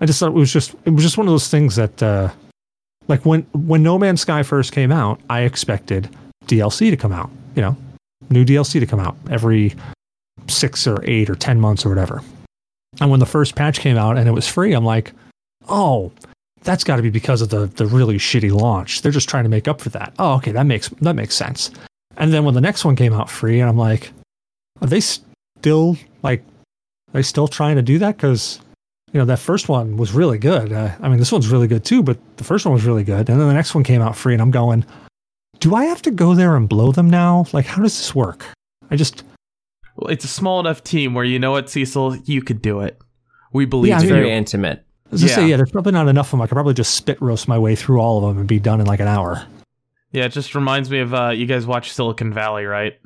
I just thought it was just it was just one of those things that uh, Like when when No Man's Sky first came out, I expected DLC to come out. You know, new DLC to come out every six or eight or ten months or whatever. And when the first patch came out and it was free, I'm like, oh, that's got to be because of the the really shitty launch. They're just trying to make up for that. Oh, okay, that makes that makes sense. And then when the next one came out free, and I'm like, are they still like, are they still trying to do that? Because you know that first one was really good. Uh, I mean, this one's really good too, but the first one was really good. And then the next one came out free, and I'm going, do I have to go there and blow them now? Like, how does this work? I just Well, it's a small enough team where you know what, Cecil, you could do it. We believe Yeah, It's in mean, you. very intimate. I was gonna say, Yeah. yeah, there's probably not enough of them. I could probably just spit roast my way through all of them and be done in like an hour. Yeah, it just reminds me of uh, you guys watch Silicon Valley, right?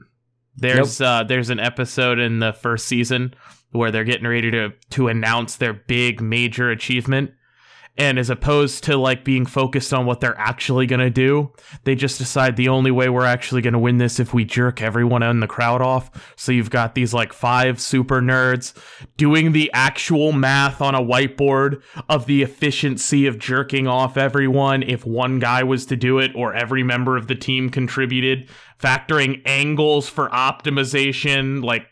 There's uh, there's an episode in the first season where they're getting ready to to announce their big major achievement, and as opposed to like being focused on what they're actually gonna do, they just decide the only way we're actually gonna win this if we jerk everyone in the crowd off. So you've got these like five super nerds doing the actual math on a whiteboard of the efficiency of jerking off everyone if one guy was to do it or every member of the team contributed, factoring angles for optimization, like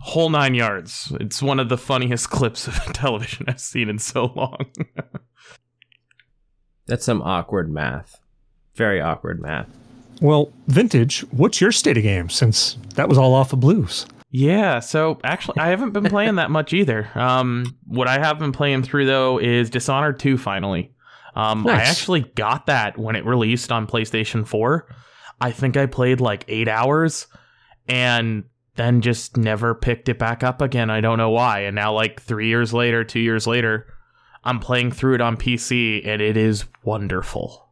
whole nine yards. It's one of the funniest clips of television I've seen in so long. That's some awkward math. Very awkward math. Well, vintage. What's your state of game? Since that was all off of blues. Yeah, so actually, I haven't been playing that much either. Um, what I have been playing through though is Dishonored 2 finally. Um, I actually got that when it released on PlayStation 4. I think I played like eight hours and then just never picked it back up again. I don't know why. And now, like three years later, two years later, I'm playing through it on PC and it is wonderful.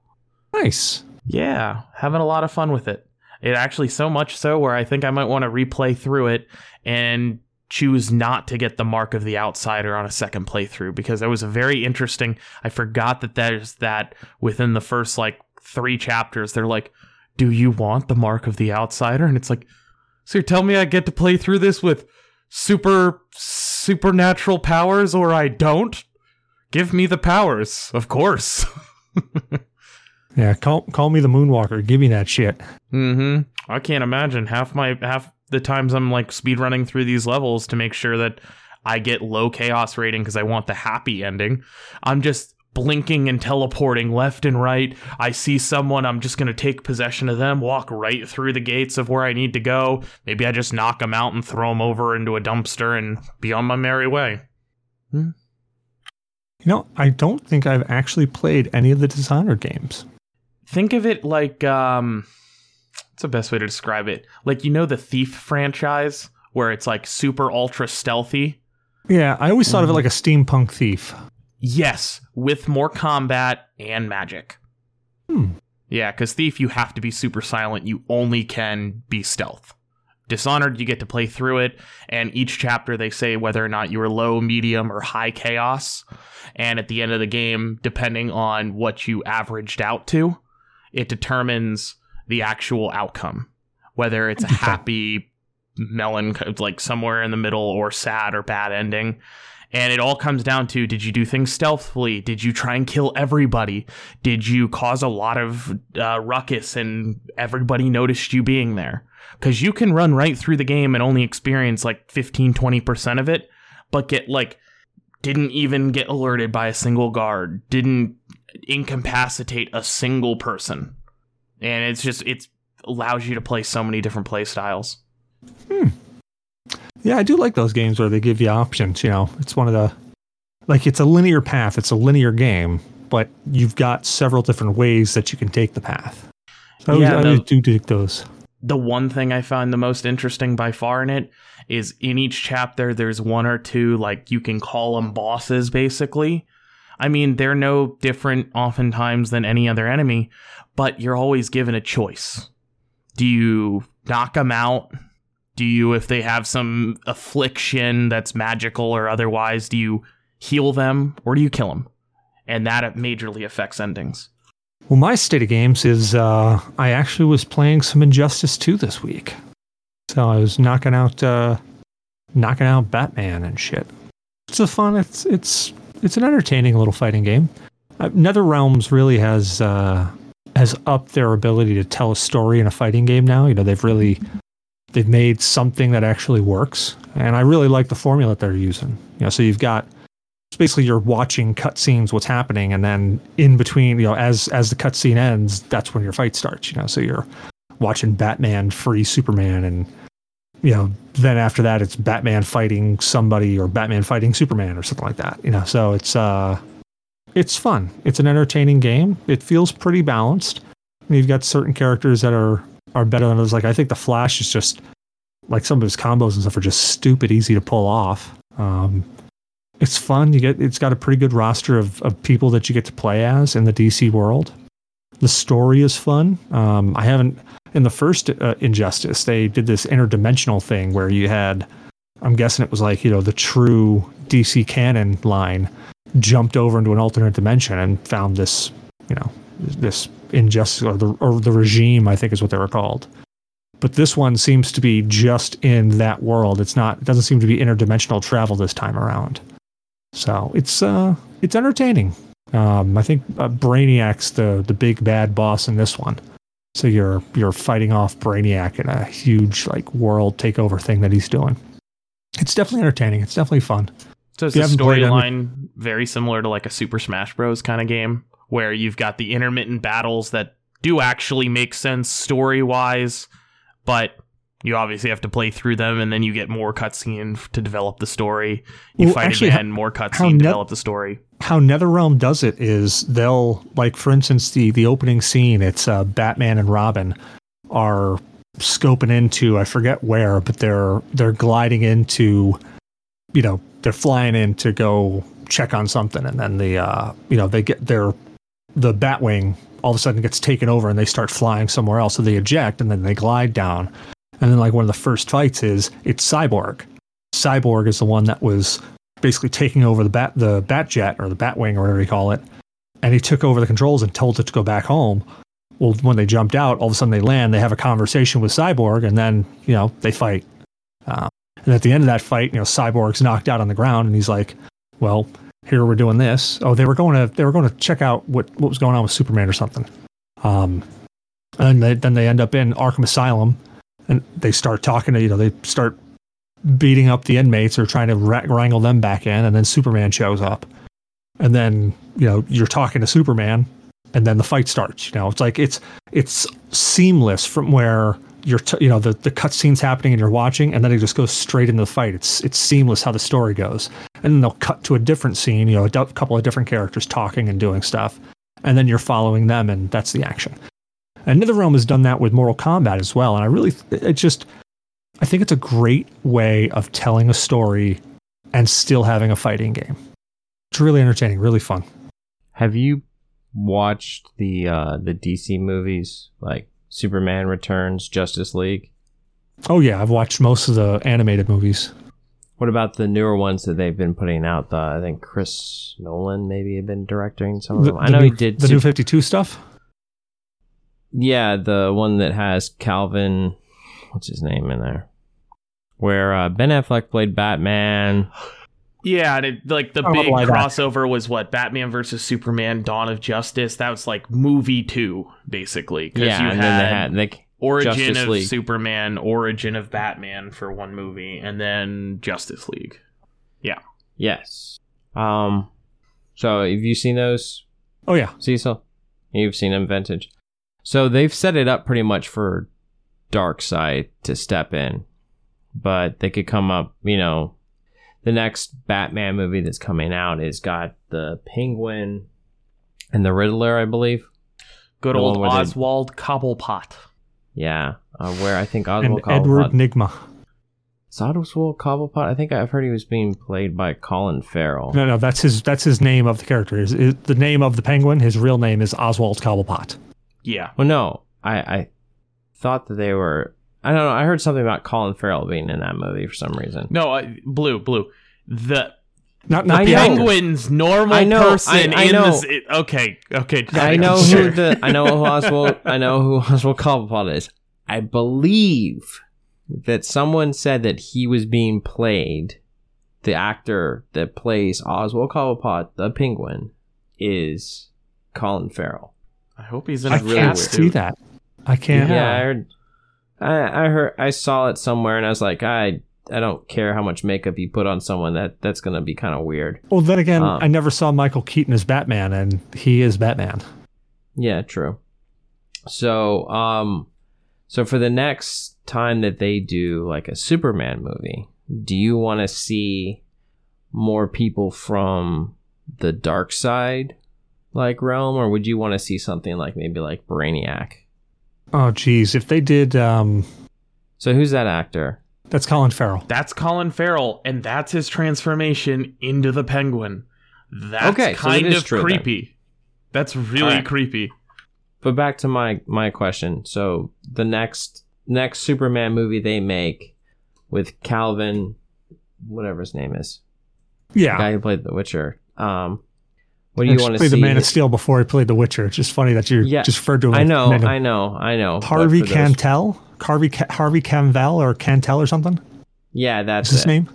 Nice. Yeah, having a lot of fun with it. It actually so much so where I think I might want to replay through it and choose not to get the mark of the outsider on a second playthrough because that was a very interesting. I forgot that there's that within the first like three chapters. They're like, "Do you want the mark of the outsider?" And it's like, so you're telling me I get to play through this with super supernatural powers, or I don't? Give me the powers, of course. Yeah, call call me the Moonwalker. Give me that shit. Mm-hmm. I can't imagine half my half the times I'm like speedrunning through these levels to make sure that I get low chaos rating because I want the happy ending. I'm just blinking and teleporting left and right. I see someone, I'm just gonna take possession of them, walk right through the gates of where I need to go. Maybe I just knock them out and throw them over into a dumpster and be on my merry way. You know, I don't think I've actually played any of the Dishonored games. Think of it like um what's the best way to describe it? Like you know the Thief franchise where it's like super ultra stealthy. Yeah, I always thought of it like a steampunk thief. Yes, with more combat and magic. Hmm. Yeah, because Thief, you have to be super silent. You only can be stealth. Dishonored, you get to play through it, and each chapter they say whether or not you are low, medium, or high chaos. And at the end of the game, depending on what you averaged out to, it determines the actual outcome. Whether it's a happy, melon, like somewhere in the middle, or sad or bad ending. And it all comes down to did you do things stealthily? Did you try and kill everybody? Did you cause a lot of uh, ruckus and everybody noticed you being there? Because you can run right through the game and only experience like 15, 20% of it, but get like, didn't even get alerted by a single guard, didn't incapacitate a single person. And it's just, it allows you to play so many different play styles. Yeah, I do like those games where they give you options. You know, it's one of the like it's a linear path. It's a linear game, but you've got several different ways that you can take the path. So I Yeah, I the- always do dig those. the one thing I found the most interesting by far in it is in each chapter there's one or two like you can call them bosses basically. I mean, they're no different oftentimes than any other enemy, but you're always given a choice. Do you knock them out? Do you if they have some affliction that's magical or otherwise, do you heal them or do you kill them? And that majorly affects endings. Well, my state of games is uh, I actually was playing some Injustice 2 this week. So I was knocking out uh, knocking out Batman and shit. It's a fun. It's it's it's an entertaining little fighting game. uh, NetherRealms really has uh, has upped their ability to tell a story in a fighting game now. You know, they've really they've made something that actually works, and I really like the formula that they're using. You know, so you've got basically you're watching cutscenes, what's happening, and then in between, you know, as as the cutscene ends, that's when your fight starts. You know, so you're watching Batman free Superman, and you know, then after that, it's Batman fighting somebody or Batman fighting Superman or something like that. You know, so it's uh, it's fun. It's an entertaining game. It feels pretty balanced. You've got certain characters that are are better than others. Like I think the Flash is just like some of his combos and stuff are just stupid easy to pull off. Um, it's fun. You get it's got a pretty good roster of, of people that you get to play as in the DC world. The story is fun. Um, I haven't in the first uh, Injustice they did this interdimensional thing where you had I'm guessing it was like you know the true DC canon line jumped over into an alternate dimension and found this you know this injustice or the or the regime I think is what they were called. But this one seems to be just in that world. It's not. It doesn't seem to be interdimensional travel this time around. So it's uh it's entertaining. Um, I think uh, Brainiac's the the big bad boss in this one. So you're you're fighting off Brainiac in a huge like world takeover thing that he's doing. It's definitely entertaining. It's definitely fun. So it's If a you haven't played any- storyline very similar to like a Super Smash Bros. kind of game where you've got the intermittent battles that do actually make sense story wise, but you obviously have to play through them and then you get more cutscene to develop the story. You Well, fight actually, again, more how cutscene, net- develop the story. how NetherRealm does it is they'll like for instance the the opening scene it's uh, Batman and Robin are scoping into I forget where but they're they're gliding into you know they're flying in to go check on something and then the uh you know they get their the Batwing all of a sudden gets taken over and they start flying somewhere else so they eject and then they glide down. And then like one of the first fights is it's Cyborg. Cyborg is the one that was basically taking over the bat the bat jet or the batwing or whatever you call it and he took over the controls and told it to go back home. Well when they jumped out all of a sudden they land they have a conversation with cyborg and then you know they fight. Uh, and at the end of that fight you know cyborg's knocked out on the ground and he's like well here we're doing this. Oh they were going to they were going to check out what what was going on with superman or something. Um and they, then they end up in arkham asylum and they start talking to you know they start beating up the inmates or trying to ra- wrangle them back in and then superman shows up. And then you know you're talking to superman and then the fight starts you know. It's like it's it's seamless from where you're t- you know the the cutscenes happening and you're watching and then it just goes straight into the fight it's it's seamless how the story goes and then they'll cut to a different scene you know a d- couple of different characters talking and doing stuff and then you're following them and that's the action and NetherRealm has done that with Mortal Kombat as well and I really it just I think it's a great way of telling a story and still having a fighting game. It's really entertaining, really fun. Have you watched the uh, the DC movies like Superman Returns, Justice League? Oh yeah, I've watched most of the animated movies. What about the newer ones that they've been putting out? The I think Chris Nolan maybe had been directing some of The, them. I know new, he did. the Sup- new 52 stuff. yeah, the one that has Calvin, what's his name in there? Where uh, Ben Affleck played Batman. Yeah, and it, like the big live crossover was what Batman versus Superman: Dawn of Justice. That was like movie two, basically. 'cause Yeah, you and then they had they Origin Justice of League. Superman, Origin of Batman for one movie, and then Justice League. Yeah. Yes. Um, so have you seen those? Oh yeah, Cecil? You've seen them vintage. So they've set it up pretty much for Darkseid to step in. But they could come up, you know, the next Batman movie that's coming out is got the Penguin and the Riddler, I believe. Good The old one where they- Oswald Cobblepot. Yeah. Uh, where I think Oswald and Oswald Edward Cobblepot. Nygma. Is Oswald Cobblepot? I think I've heard he was being played by Colin Farrell. No, no, that's his that's his name of the character. Is, is the name of the penguin? His real name is Oswald Cobblepot. Yeah. Well, no, I, I thought that they were. I don't know. I heard something about Colin Farrell being in that movie for some reason. No, uh, blue, blue. The Not not I the know. penguin's normal I know, person I- I in know. this. It, okay, okay. I know sure. who the I know who Oswald I know who Oswald Cobblepot is. I believe that someone said that he was being played. The actor that plays Oswald Cobblepot, the Penguin, is Colin Farrell. I hope he's in I a really can't cat see that. I can't. Yeah, I heard. I, I heard. I saw it somewhere, and I was like, I I don't care how much makeup you put on someone. That that's gonna be kind of weird. Well, then again, Um, I never saw Michael Keaton as Batman, and he is Batman. Yeah, true. So, um, so for the next time that they do like a Superman movie, do you want to see more people from the Darkseid, like realm, or would you want to see something like maybe like Brainiac? Oh, geez, if they did, um, So who's that actor? that's Colin Farrell. That's Colin Farrell, and that's his transformation into the Penguin. That's Okay, so it kind is of true then. creepy. That's really Alright. creepy. But back to my my question. So the next next Superman movie they make with Calvin, whatever his name is, Yeah, the guy who played The Witcher. Um, what do He you want to played see? the Man of Steel before he played The Witcher. It's just funny that you Yeah, just referred to him. I know, him I know, I know. Harvey for those- Cantel, Harvey Ca- Harvey Canvel or Cantel or something. Yeah, Is that's his it. name?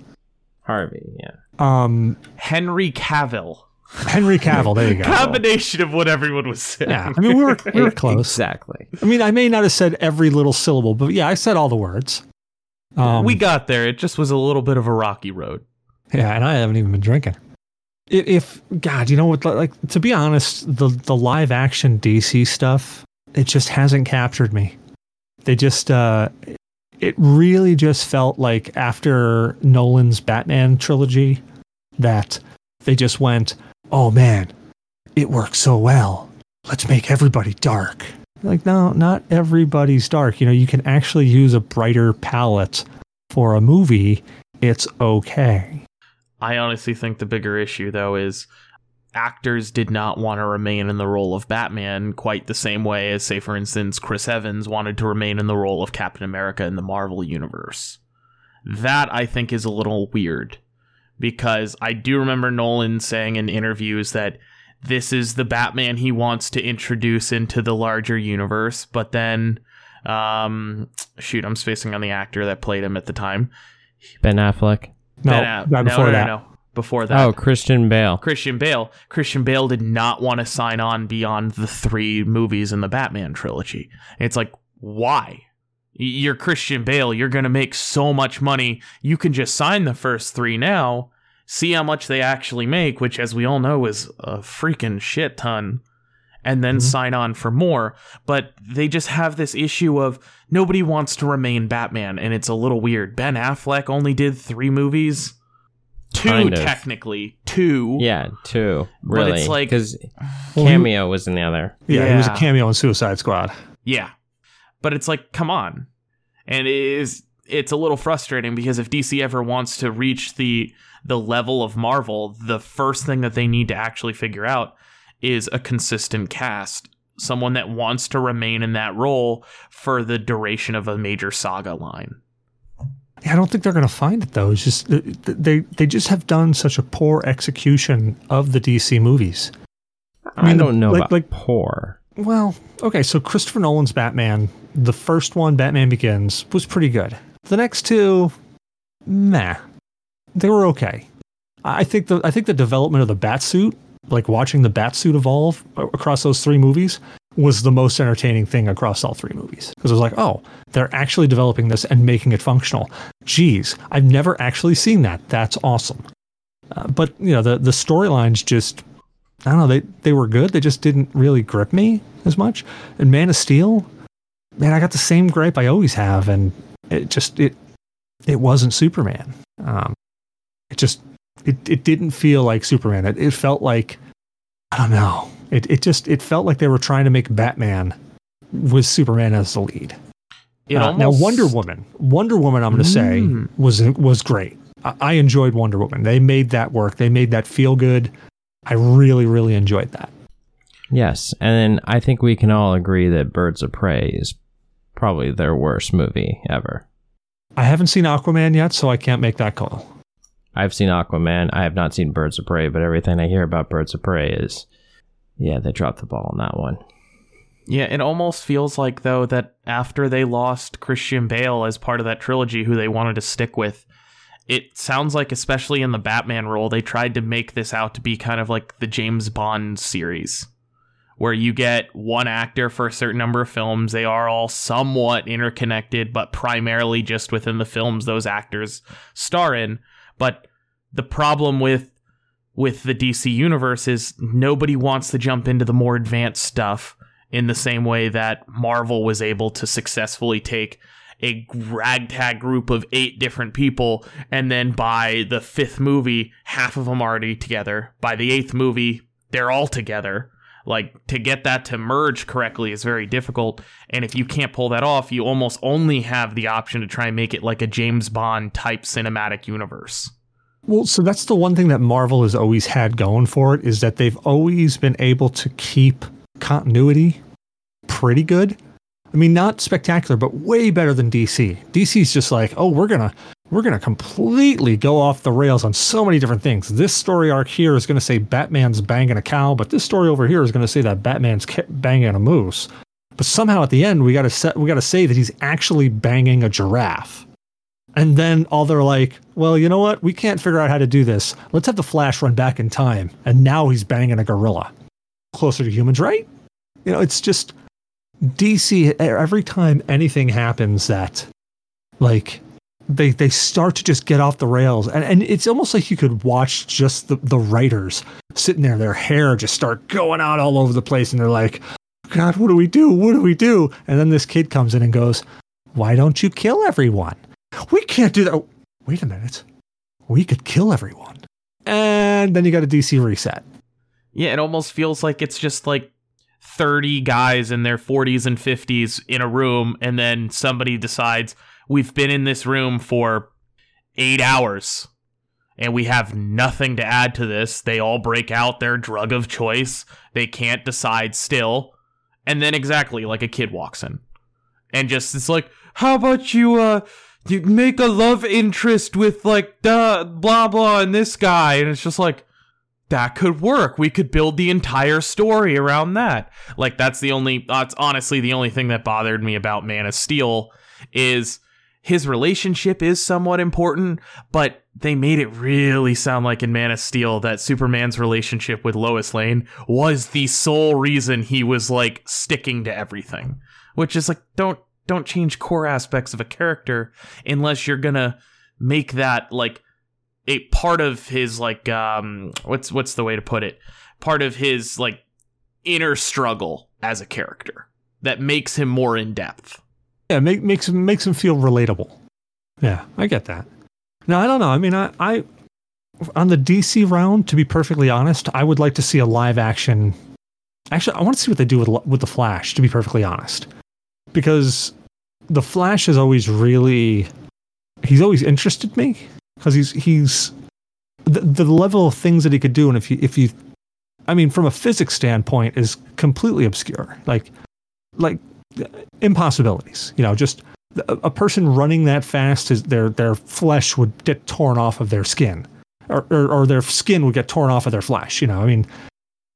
Harvey. Yeah. Um, Henry Cavill. Henry Cavill. There you go. Combination of what everyone was saying. Yeah, I mean we were we were close. Exactly. I mean I may not have said every little syllable, but yeah, I said all the words. Um, we got there. It just was a little bit of a rocky road. Yeah, and I haven't even been drinking. If God, you know what? Like to be honest, the the live action DC stuff, it just hasn't captured me. They just, uh it really just felt like after Nolan's Batman trilogy, that they just went, "Oh man, it works so well. Let's make everybody dark." Like, no, not everybody's dark. You know, you can actually use a brighter palette for a movie. It's okay. I honestly think the bigger issue, though, is actors did not want to remain in the role of Batman quite the same way as, say, for instance, Chris Evans wanted to remain in the role of Captain America in the Marvel Universe. That, I think, is a little weird because I do remember Nolan saying in interviews that this is the Batman he wants to introduce into the larger universe, but then. Um, shoot, I'm spacing on the actor that played him at the time. Ben Affleck. No, Ben Aff- right no, before no, that. no, no. Before that. Oh, Christian Bale. Christian Bale. Christian Bale did not want to sign on beyond the three movies in the Batman trilogy. It's like, why? You're Christian Bale. You're going to make so much money. You can just sign the first three now, see how much they actually make, which, as we all know, is a freaking shit ton, and then Mhm. sign on for more. But they just have this issue of nobody wants to remain Batman, and it's a little weird. Ben Affleck only did three movies. Two, Kind of. technically. Two. Yeah, two. But Really? it's like- because Well, cameo was in the other. Yeah, he was a cameo in Suicide Squad. Yeah. But it's like, come on. And it is it's a little frustrating because if DC ever wants to reach the the level of Marvel, the first thing that they need to actually figure out is a consistent cast. Someone that wants to remain in that role for the duration of a major saga line. I don't think they're going to find it though. It's just th- th- they they just have done such a poor execution of the DC movies. I, mean, the- don't know like- about like- poor. Well, okay, so Christopher Nolan's Batman, the first one, Batman Begins, was pretty good. The next two, meh, they were okay. I think the I think the development of the Batsuit, like watching the Batsuit evolve across those three movies, was the most entertaining thing across all three movies. Because it was like, oh, they're actually developing this and making it functional. Geez, I've never actually seen that. That's awesome. Uh, but you know, the the storylines just I don't know. They they were good. They just didn't really grip me as much. And Man of Steel, man, I got the same gripe I always have, and it just it it wasn't Superman. Um, it just it it didn't feel like Superman. It it felt like I don't know. It it just it felt like they were trying to make Batman with Superman as the lead. It Uh, now Wonder Woman, Wonder Woman, I'm going to say Mm. was was great. I, I enjoyed Wonder Woman. They made that work. They made that feel good. I really really enjoyed that. Yes, and then I think we can all agree that Birds of Prey is probably their worst movie ever. I haven't seen Aquaman yet, so I can't make that call. I've seen Aquaman. I have not seen Birds of Prey, but everything I hear about Birds of Prey is, yeah, they dropped the ball on that one. Yeah, it almost feels like though that after they lost Christian Bale as part of that trilogy who they wanted to stick with, it sounds like especially in the Batman role they tried to make this out to be kind of like the James Bond series where you get one actor for a certain number of films. They are all somewhat interconnected, but primarily just within the films those actors star in. But the problem with with the DC universe is nobody wants to jump into the more advanced stuff in the same way that Marvel was able to successfully take a ragtag group of eight different people and then by the fifth movie half of them are already together. By the eighth movie they're all together like to get that to merge correctly is very difficult and if you can't pull that off you almost only have the option to try and make it like a james bond type cinematic universe Well, so that's the one thing that Marvel has always had going for it is that they've always been able to keep continuity pretty good. I mean, not spectacular, but way better than DC. DC's just like, oh, we're gonna we're gonna completely go off the rails on so many different things. This story arc here is gonna say Batman's banging a cow, but this story over here is gonna say that Batman's banging a moose. But somehow at the end, we gotta set, we gotta say that he's actually banging a giraffe. And then all they're like, well, you know what? We can't figure out how to do this. Let's have the Flash run back in time. And now he's banging a gorilla. Closer to humans, right? You know, it's just DC, every time anything happens that, like, they, they start to just get off the rails. And, and it's almost like you could watch just the, the writers sitting there, their hair just start going out all over the place. And they're like, God, what do we do? What do we do? And then this kid comes in and goes, Why don't you kill everyone? We can't do that. Oh, wait a minute. We could kill everyone. And then you got a DC reset. Yeah, it almost feels like it's just like 30 guys in their 40s and 50s in a room, and then somebody decides, we've been in this room for eight hours and we have nothing to add to this. They all break out their drug of choice. They can't decide still. And then exactly like a kid walks in and just it's like, how about you, uh, you make a love interest with like the blah blah and this guy and it's just like that could work we could build the entire story around that like that's the only that's honestly the only thing that bothered me about man of steel is his relationship is somewhat important but they made it really sound like in man of steel that superman's relationship with lois lane was the sole reason he was like sticking to everything. Which is like don't don't change core aspects of a character unless you're gonna make that like a part of his like um what's what's the way to put it? Part of his like inner struggle as a character that makes him more in depth Yeah, make, makes makes him feel relatable. Yeah, I get that. No, I don't know. I mean, I, I on the DC round, to be perfectly honest, I would like to see a live action. Actually, I want to see what they do with with the Flash. To be perfectly honest, because the Flash is always really he's always interested me because he's he's the, the level of things that he could do, and if you if you, I mean, from a physics standpoint, is completely obscure. Like like impossibilities. You know, just a, person running that fast, is their their flesh would get torn off of their skin, or, or or their skin would get torn off of their flesh. You know, I mean,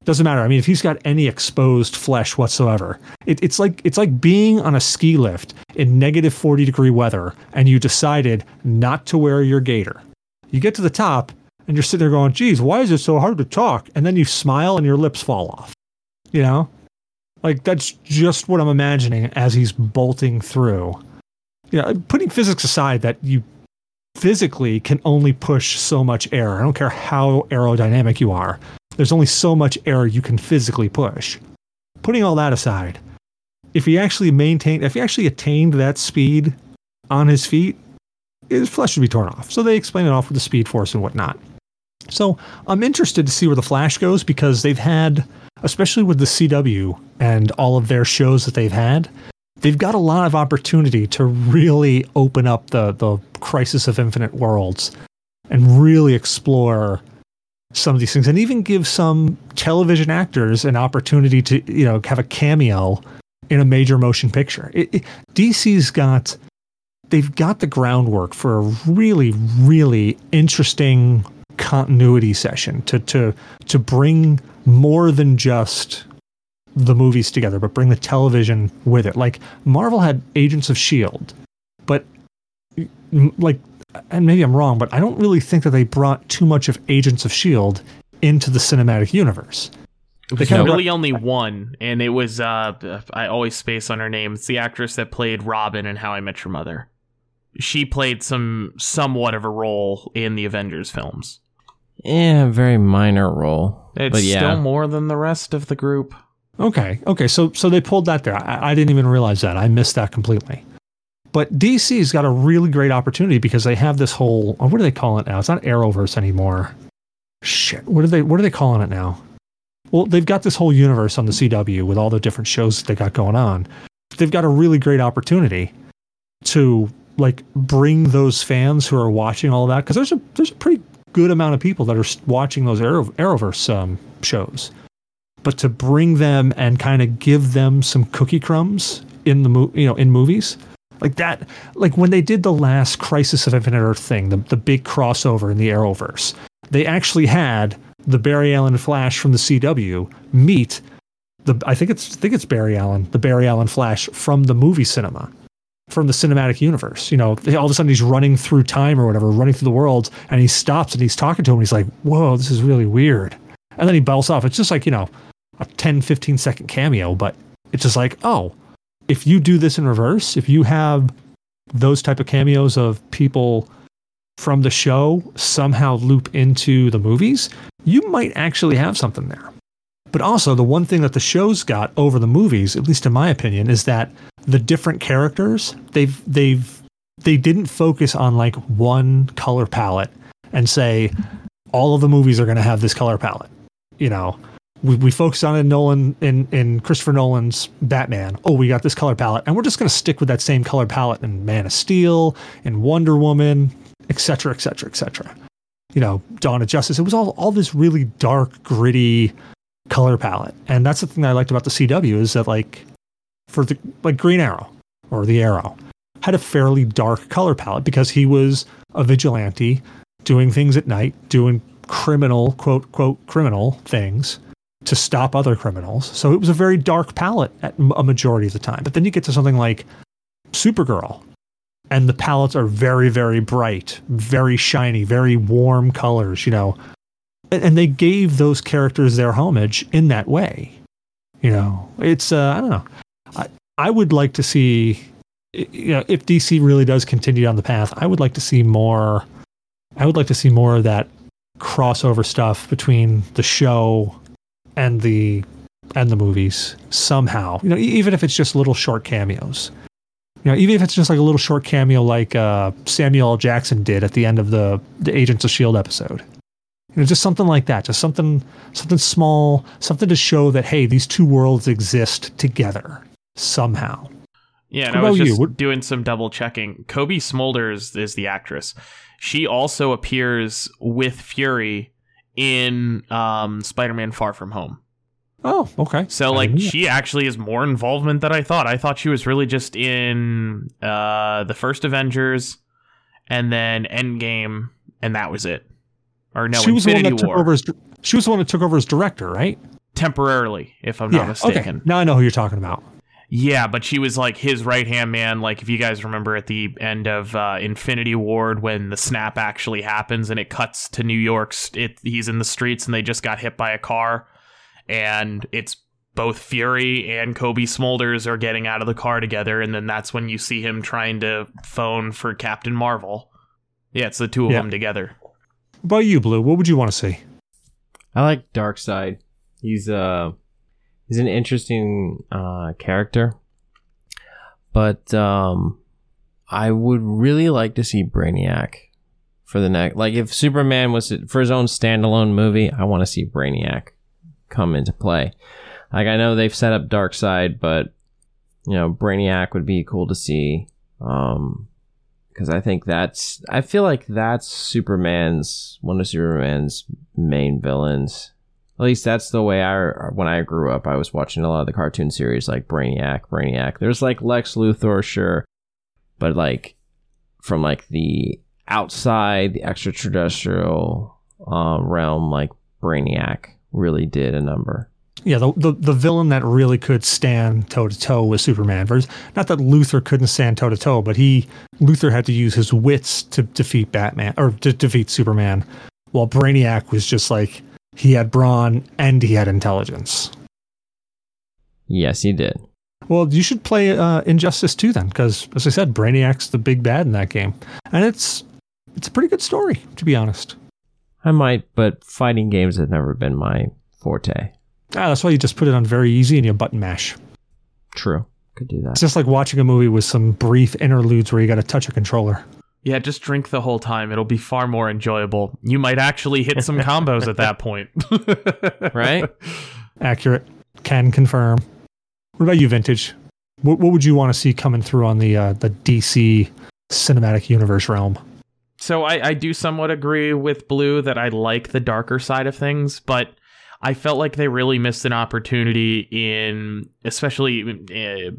doesn't matter. I mean, if he's got any exposed flesh whatsoever, it, it's like it's like being on a ski lift in negative forty degree weather, and you decided not to wear your gaiter. You get to the top, and you're sitting there going, "Geez, why is it so hard to talk?" And then you smile, and your lips fall off. You know, like that's just what I'm imagining as he's bolting through. You know, putting physics aside, that you physically can only push so much air. I don't care how aerodynamic you are. There's only so much air you can physically push. Putting all that aside, if he actually maintained, if he actually attained that speed on his feet, his flesh would be torn off. So they explain it off with the speed force and whatnot. So I'm interested to see where the Flash goes because they've had, especially with the CW and all of their shows that they've had, they've got a lot of opportunity to really open up the the crisis of infinite worlds and really explore some of these things and even give some television actors an opportunity to you know have a cameo in a major motion picture. It, it, DC's got they've got the groundwork for a really really interesting continuity session to to to bring more than just the movies together but bring the television with it. Like Marvel had Agents of Shield, but like and maybe I'm wrong, but I don't really think that they brought too much of Agents of Shield into the cinematic universe. There's kinda really only one, and it was uh I always space on her name. It's the actress that played Robin in How I Met Your Mother. She played some somewhat of a role in the Avengers films. Yeah, very minor role. It's yeah, still more than the rest of the group. Okay, okay, so so they pulled that there. I, I didn't even realize that. I missed that completely. But DC's got a really great opportunity because they have this whole oh, what do they call it now? It's not Arrowverse anymore. Shit, what are they what are they calling it now? Well, they've got this whole universe on the CW with all the different shows that they got going on. They've got a really great opportunity to like bring those fans who are watching all that because there's a there's a pretty good amount of people that are watching those Arrow, Arrowverse um, shows, but to bring them and kind of give them some cookie crumbs in the mo- you know in movies like that like when they did the last Crisis of Infinite Earth thing, the the big crossover in the Arrowverse, they actually had the Barry Allen Flash from the CW meet the I think it's I think it's Barry Allen, the Barry Allen Flash from the movie cinema, from the cinematic universe. You know, all of a sudden he's running through time or whatever, running through the world, and he stops and he's talking to him. He's like, "Whoa, this is really weird," and then he belts off. It's just like you know, a 10, 15 second cameo, but it's just like, oh, if you do this in reverse, if you have those type of cameos of people from the show somehow loop into the movies, you might actually have something there. But also, the one thing that the show's got over the movies, at least in my opinion, is that the different characters they've they've they didn't focus on like one color palette and say all of the movies are going to have this color palette. You know, we, we focused on in Nolan in, in Christopher Nolan's Batman. Oh, we got this color palette, and we're just going to stick with that same color palette in Man of Steel, in Wonder Woman, etc., etc., etc. You know, Dawn of Justice. It was all all this really dark, gritty color palette, and that's the thing I liked about the CW is that like for the like Green Arrow or the Arrow had a fairly dark color palette because he was a vigilante doing things at night, doing criminal quote quote criminal things to stop other criminals. So it was a very dark palette at a majority of the time. But then you get to something like Supergirl, and the palettes are very, very bright, very shiny, very warm colors, you know. And, they gave those characters their homage in that way. You know, it's, uh, I don't know. I, I would like to see, you know, if DC really does continue down the path, I would like to see more, I would like to see more of that crossover stuff between the show and the and the movies somehow. You know, even if it's just little short cameos. You know, even if it's just like a little short cameo, like uh, Samuel L. Jackson did at the end of the the Agents of Shield episode. You know, just something like that, just something something small, something to show that hey, these two worlds exist together somehow. Yeah, and What I was about you? just doing some double checking. Cobie Smulders is the actress. She also appears with Fury in um, Spider-Man: Far From Home. Oh, okay. So like she actually has more involvement than I thought. I thought she was really just in uh the first Avengers and then Endgame and that was it. Or no, she was the one Infinity that took over as she was the one that took over as director, right? temporarily, if I'm not mistaken. Okay. Now I know who you're talking about. Yeah, but she was like his right hand man. Like if you guys remember at the end of uh, Infinity War when the snap actually happens and it cuts to New York, it, he's in the streets and they just got hit by a car, and it's both Fury and Cobie Smulders are getting out of the car together, and then that's when you see him trying to phone for Captain Marvel. Yeah, it's the two of Yeah. them together. About you, Blue? What would you want to see? I like Darkseid. He's uh he's an interesting uh character. But um I would really like to see Brainiac for the next like if Superman was for his own standalone movie, I want to see Brainiac come into play. Like I know they've set up Darkseid, but you know, Brainiac would be cool to see. Um because I think that's I feel like that's Superman's one of Superman's main villains. At least that's the way I when I grew up. I was watching a lot of the cartoon series like Brainiac, Brainiac. There's like Lex Luthor, sure, but like from like the outside, the extraterrestrial uh, realm, like Brainiac really did a number. Yeah, the, the the villain that really could stand toe to toe with Superman. Versus, not that Luthor couldn't stand toe to toe, but he Luthor had to use his wits to defeat Batman or to defeat Superman, while Brainiac was just like he had brawn, and he had intelligence. Yes, he did. Well, you should play uh, Injustice 2 then, because as I said, Brainiac's the big bad in that game, and it's it's a pretty good story, to be honest. I might, but fighting games have never been my forte. Ah, that's why you just put it on very easy and you button mash. True. Could do that. It's just like watching a movie with some brief interludes where you got to touch a controller. Yeah, just drink the whole time. It'll be far more enjoyable. You might actually hit some combos at that point. Right? Accurate. Can confirm. What about you, Vintage? What, what would you want to see coming through on the uh, the DC cinematic universe realm? So I, I do somewhat agree with Blue that I like the darker side of things, but I felt like they really missed an opportunity in, especially in, eh,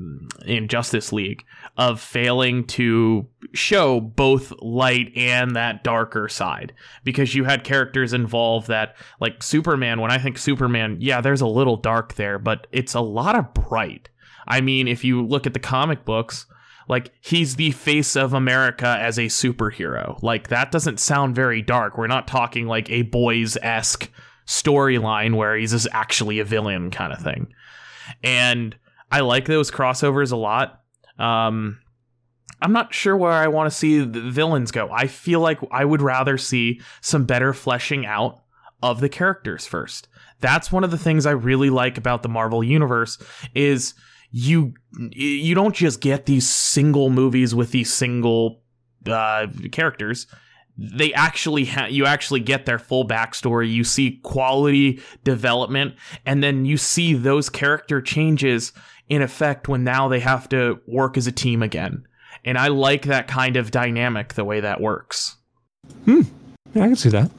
in Justice League, of failing to show both light and that darker side. Because you had characters involved that, like Superman, when I think Superman, yeah, there's a little dark there, but it's a lot of bright. I mean, if you look at the comic books, like he's the face of America as a superhero. Like that doesn't sound very dark. We're not talking like a boys esque storyline where he's just actually a villain kind of thing. And I like those crossovers a lot. Um, I'm not sure where I want to see the villains go. I feel like I would rather see some better fleshing out of the characters first. That's one of the things I really like about the Marvel universe is you you don't just get these single movies with these single uh, characters they actually ha- you actually get their full backstory. You see quality development and then you see those character changes in effect when now they have to work as a team again. And i like that kind of dynamic the way that works. Hmm. Yeah, I can see that.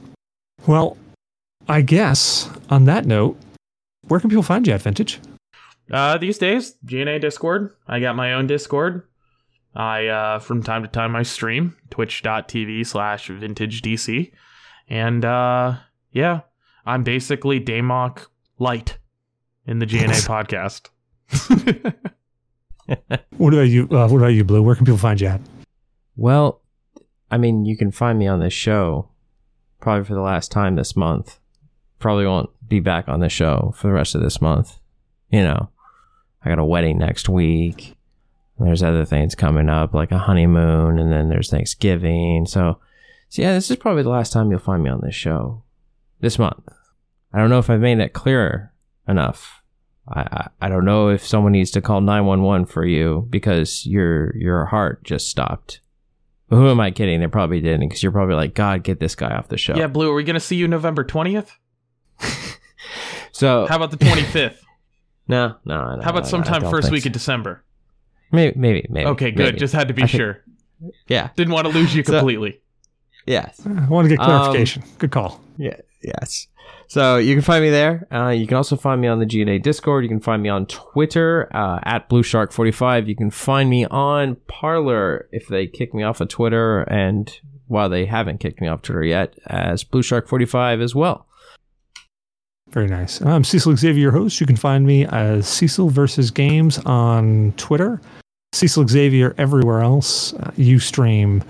Well, I guess on that note, where can people find you at Vintage? uh, these days gna discord. I got my own discord i uh, from time to time i stream twitch.tv slash vintage dc and uh, yeah i'm basically damok light in the gna podcast What about you? Uh, what about you, Blue? Where can people find you at? Well, I mean, you can find me on this show probably for the last time this month. Probably won't be back on the show for the rest of this month. You know, I got a wedding next week. There's other things coming up, like a honeymoon, and then there's Thanksgiving. So, so yeah, this is probably the last time you'll find me on this show this month. I don't know if I've made it clear enough. I, I, I don't know if someone needs to call 911 for you because your your heart just stopped. But who am I kidding? They probably didn't because you're probably like, God, get this guy off the show. yeah blue are we gonna see you november 20th So how about the 25th no, no, no. how about sometime first week so. of december Maybe, maybe, maybe. okay good maybe. just had to be I think- sure yeah, didn't want to lose you So- completely yes. I want to get Um, clarification. Good call. Yeah, yes. So you can find me there. Uh, you can also find me on the GNA Discord. You can find me on Twitter uh, at BlueShark45. You can find me on Parler if they kick me off of Twitter, and while they haven't kicked me off Twitter yet, as BlueShark45 as well. Very nice. I'm Cecil Xavier, your host. You can find me as Cecil versus Games on Twitter, Cecil Xavier everywhere else. Uh, Ustream,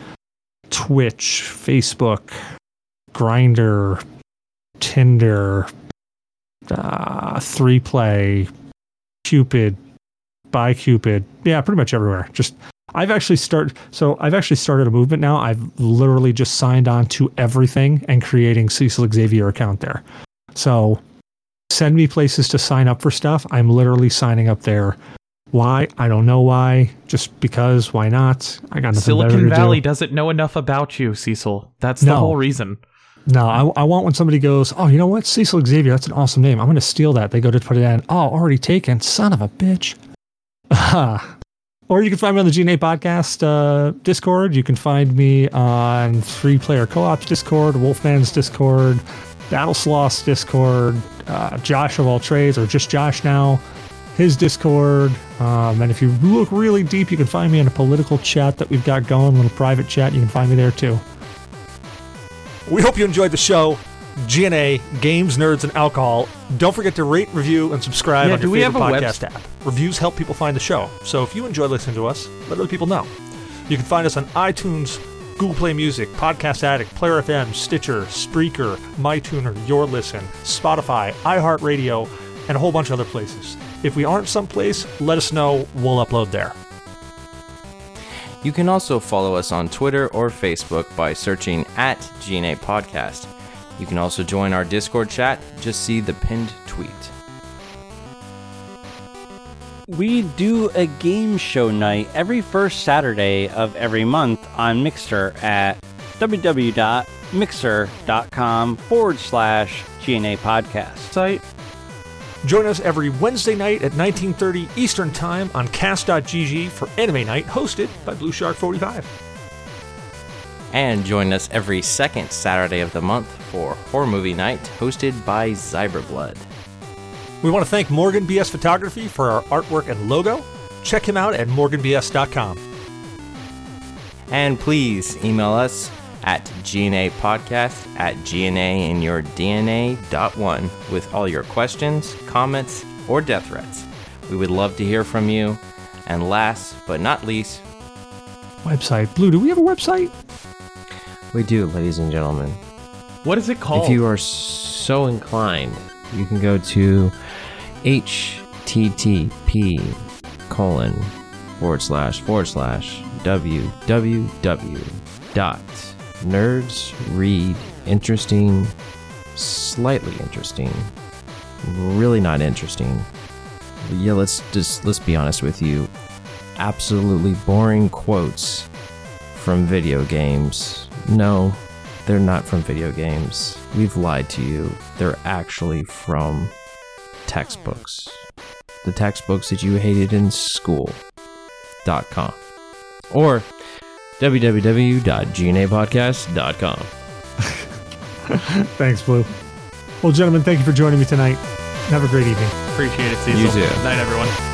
Twitch, Facebook, Grindr, Tinder, uh, Three Play, Cupid, by Cupid. Yeah, pretty much everywhere. Just I've actually started. So I've actually started a movement now. I've literally just signed on to everything and creating Cecil Xavier account there. So send me places to sign up for stuff. I'm literally signing up there. Why? I don't know why. Just because. Why not? I got nothing better Silicon Valley do. doesn't know enough about you, Cecil. That's the No. whole reason. No, I, I want when somebody goes, oh, you know what? Cecil Xavier, that's an awesome name. I'm going to steal that. They go to put it in. Oh, already taken. Son of a bitch. or you can find me on the GNA podcast uh, Discord. You can find me on Three Player Co op's Discord, Wolfman's Discord, Battle Sloth's Discord, uh, Josh of All Trades, or just Josh now, his Discord. Um, and if you look really deep, you can find me in a political chat that we've got going, a little private chat. You can find me there too. We hope you enjoyed the show. GNA, Games, Nerds, and Alcohol. Don't forget to rate, review, and subscribe Yeah, on do your we have a podcast app. Reviews help people find the show. So if you enjoy listening to us, let other people know. You can find us on iTunes, Google Play Music, Podcast Addict, Player FM, Stitcher, Spreaker, MyTuner, Your Listen, Spotify, iHeartRadio, and a whole bunch of other places. If we aren't someplace, let us know. We'll upload there. You can also follow us on Twitter or Facebook by searching at GNA Podcast. You can also join our Discord chat. Just see the pinned tweet. We do a game show night every first Saturday of every month on Mixer at www.mixer.com forward slash GNA podcast site. Join us every Wednesday night at 1930 Eastern Time on cast.gg for Anime Night, hosted by Blue Shark 45. And join us every second Saturday of the month for Horror Movie Night, hosted by Zyberblood. We want to thank Morgan BS Photography for our artwork and logo. Check him out at morganbs.com. And please email us at GNA Podcast at GNA in your DNA dot one with all your questions, comments, or death threats. We would love to hear from you. And last but not least, Website. Blue, do we have a website? We do, ladies and gentlemen. What is it called? If you are so inclined, you can go to http colon forward slash forward slash www dot nerds read interesting slightly interesting really not interesting. Yeah let's just let's be honest with you. Absolutely boring quotes from video games. No they're not from video games. We've lied to you. They're actually from textbooks. The textbooks that you hated in school. Dot com. Or www.gnapodcast.com. Thanks, Blue. Well, gentlemen, thank you for joining me tonight. Have a great evening. Appreciate it, Cecil. You too. Night, everyone.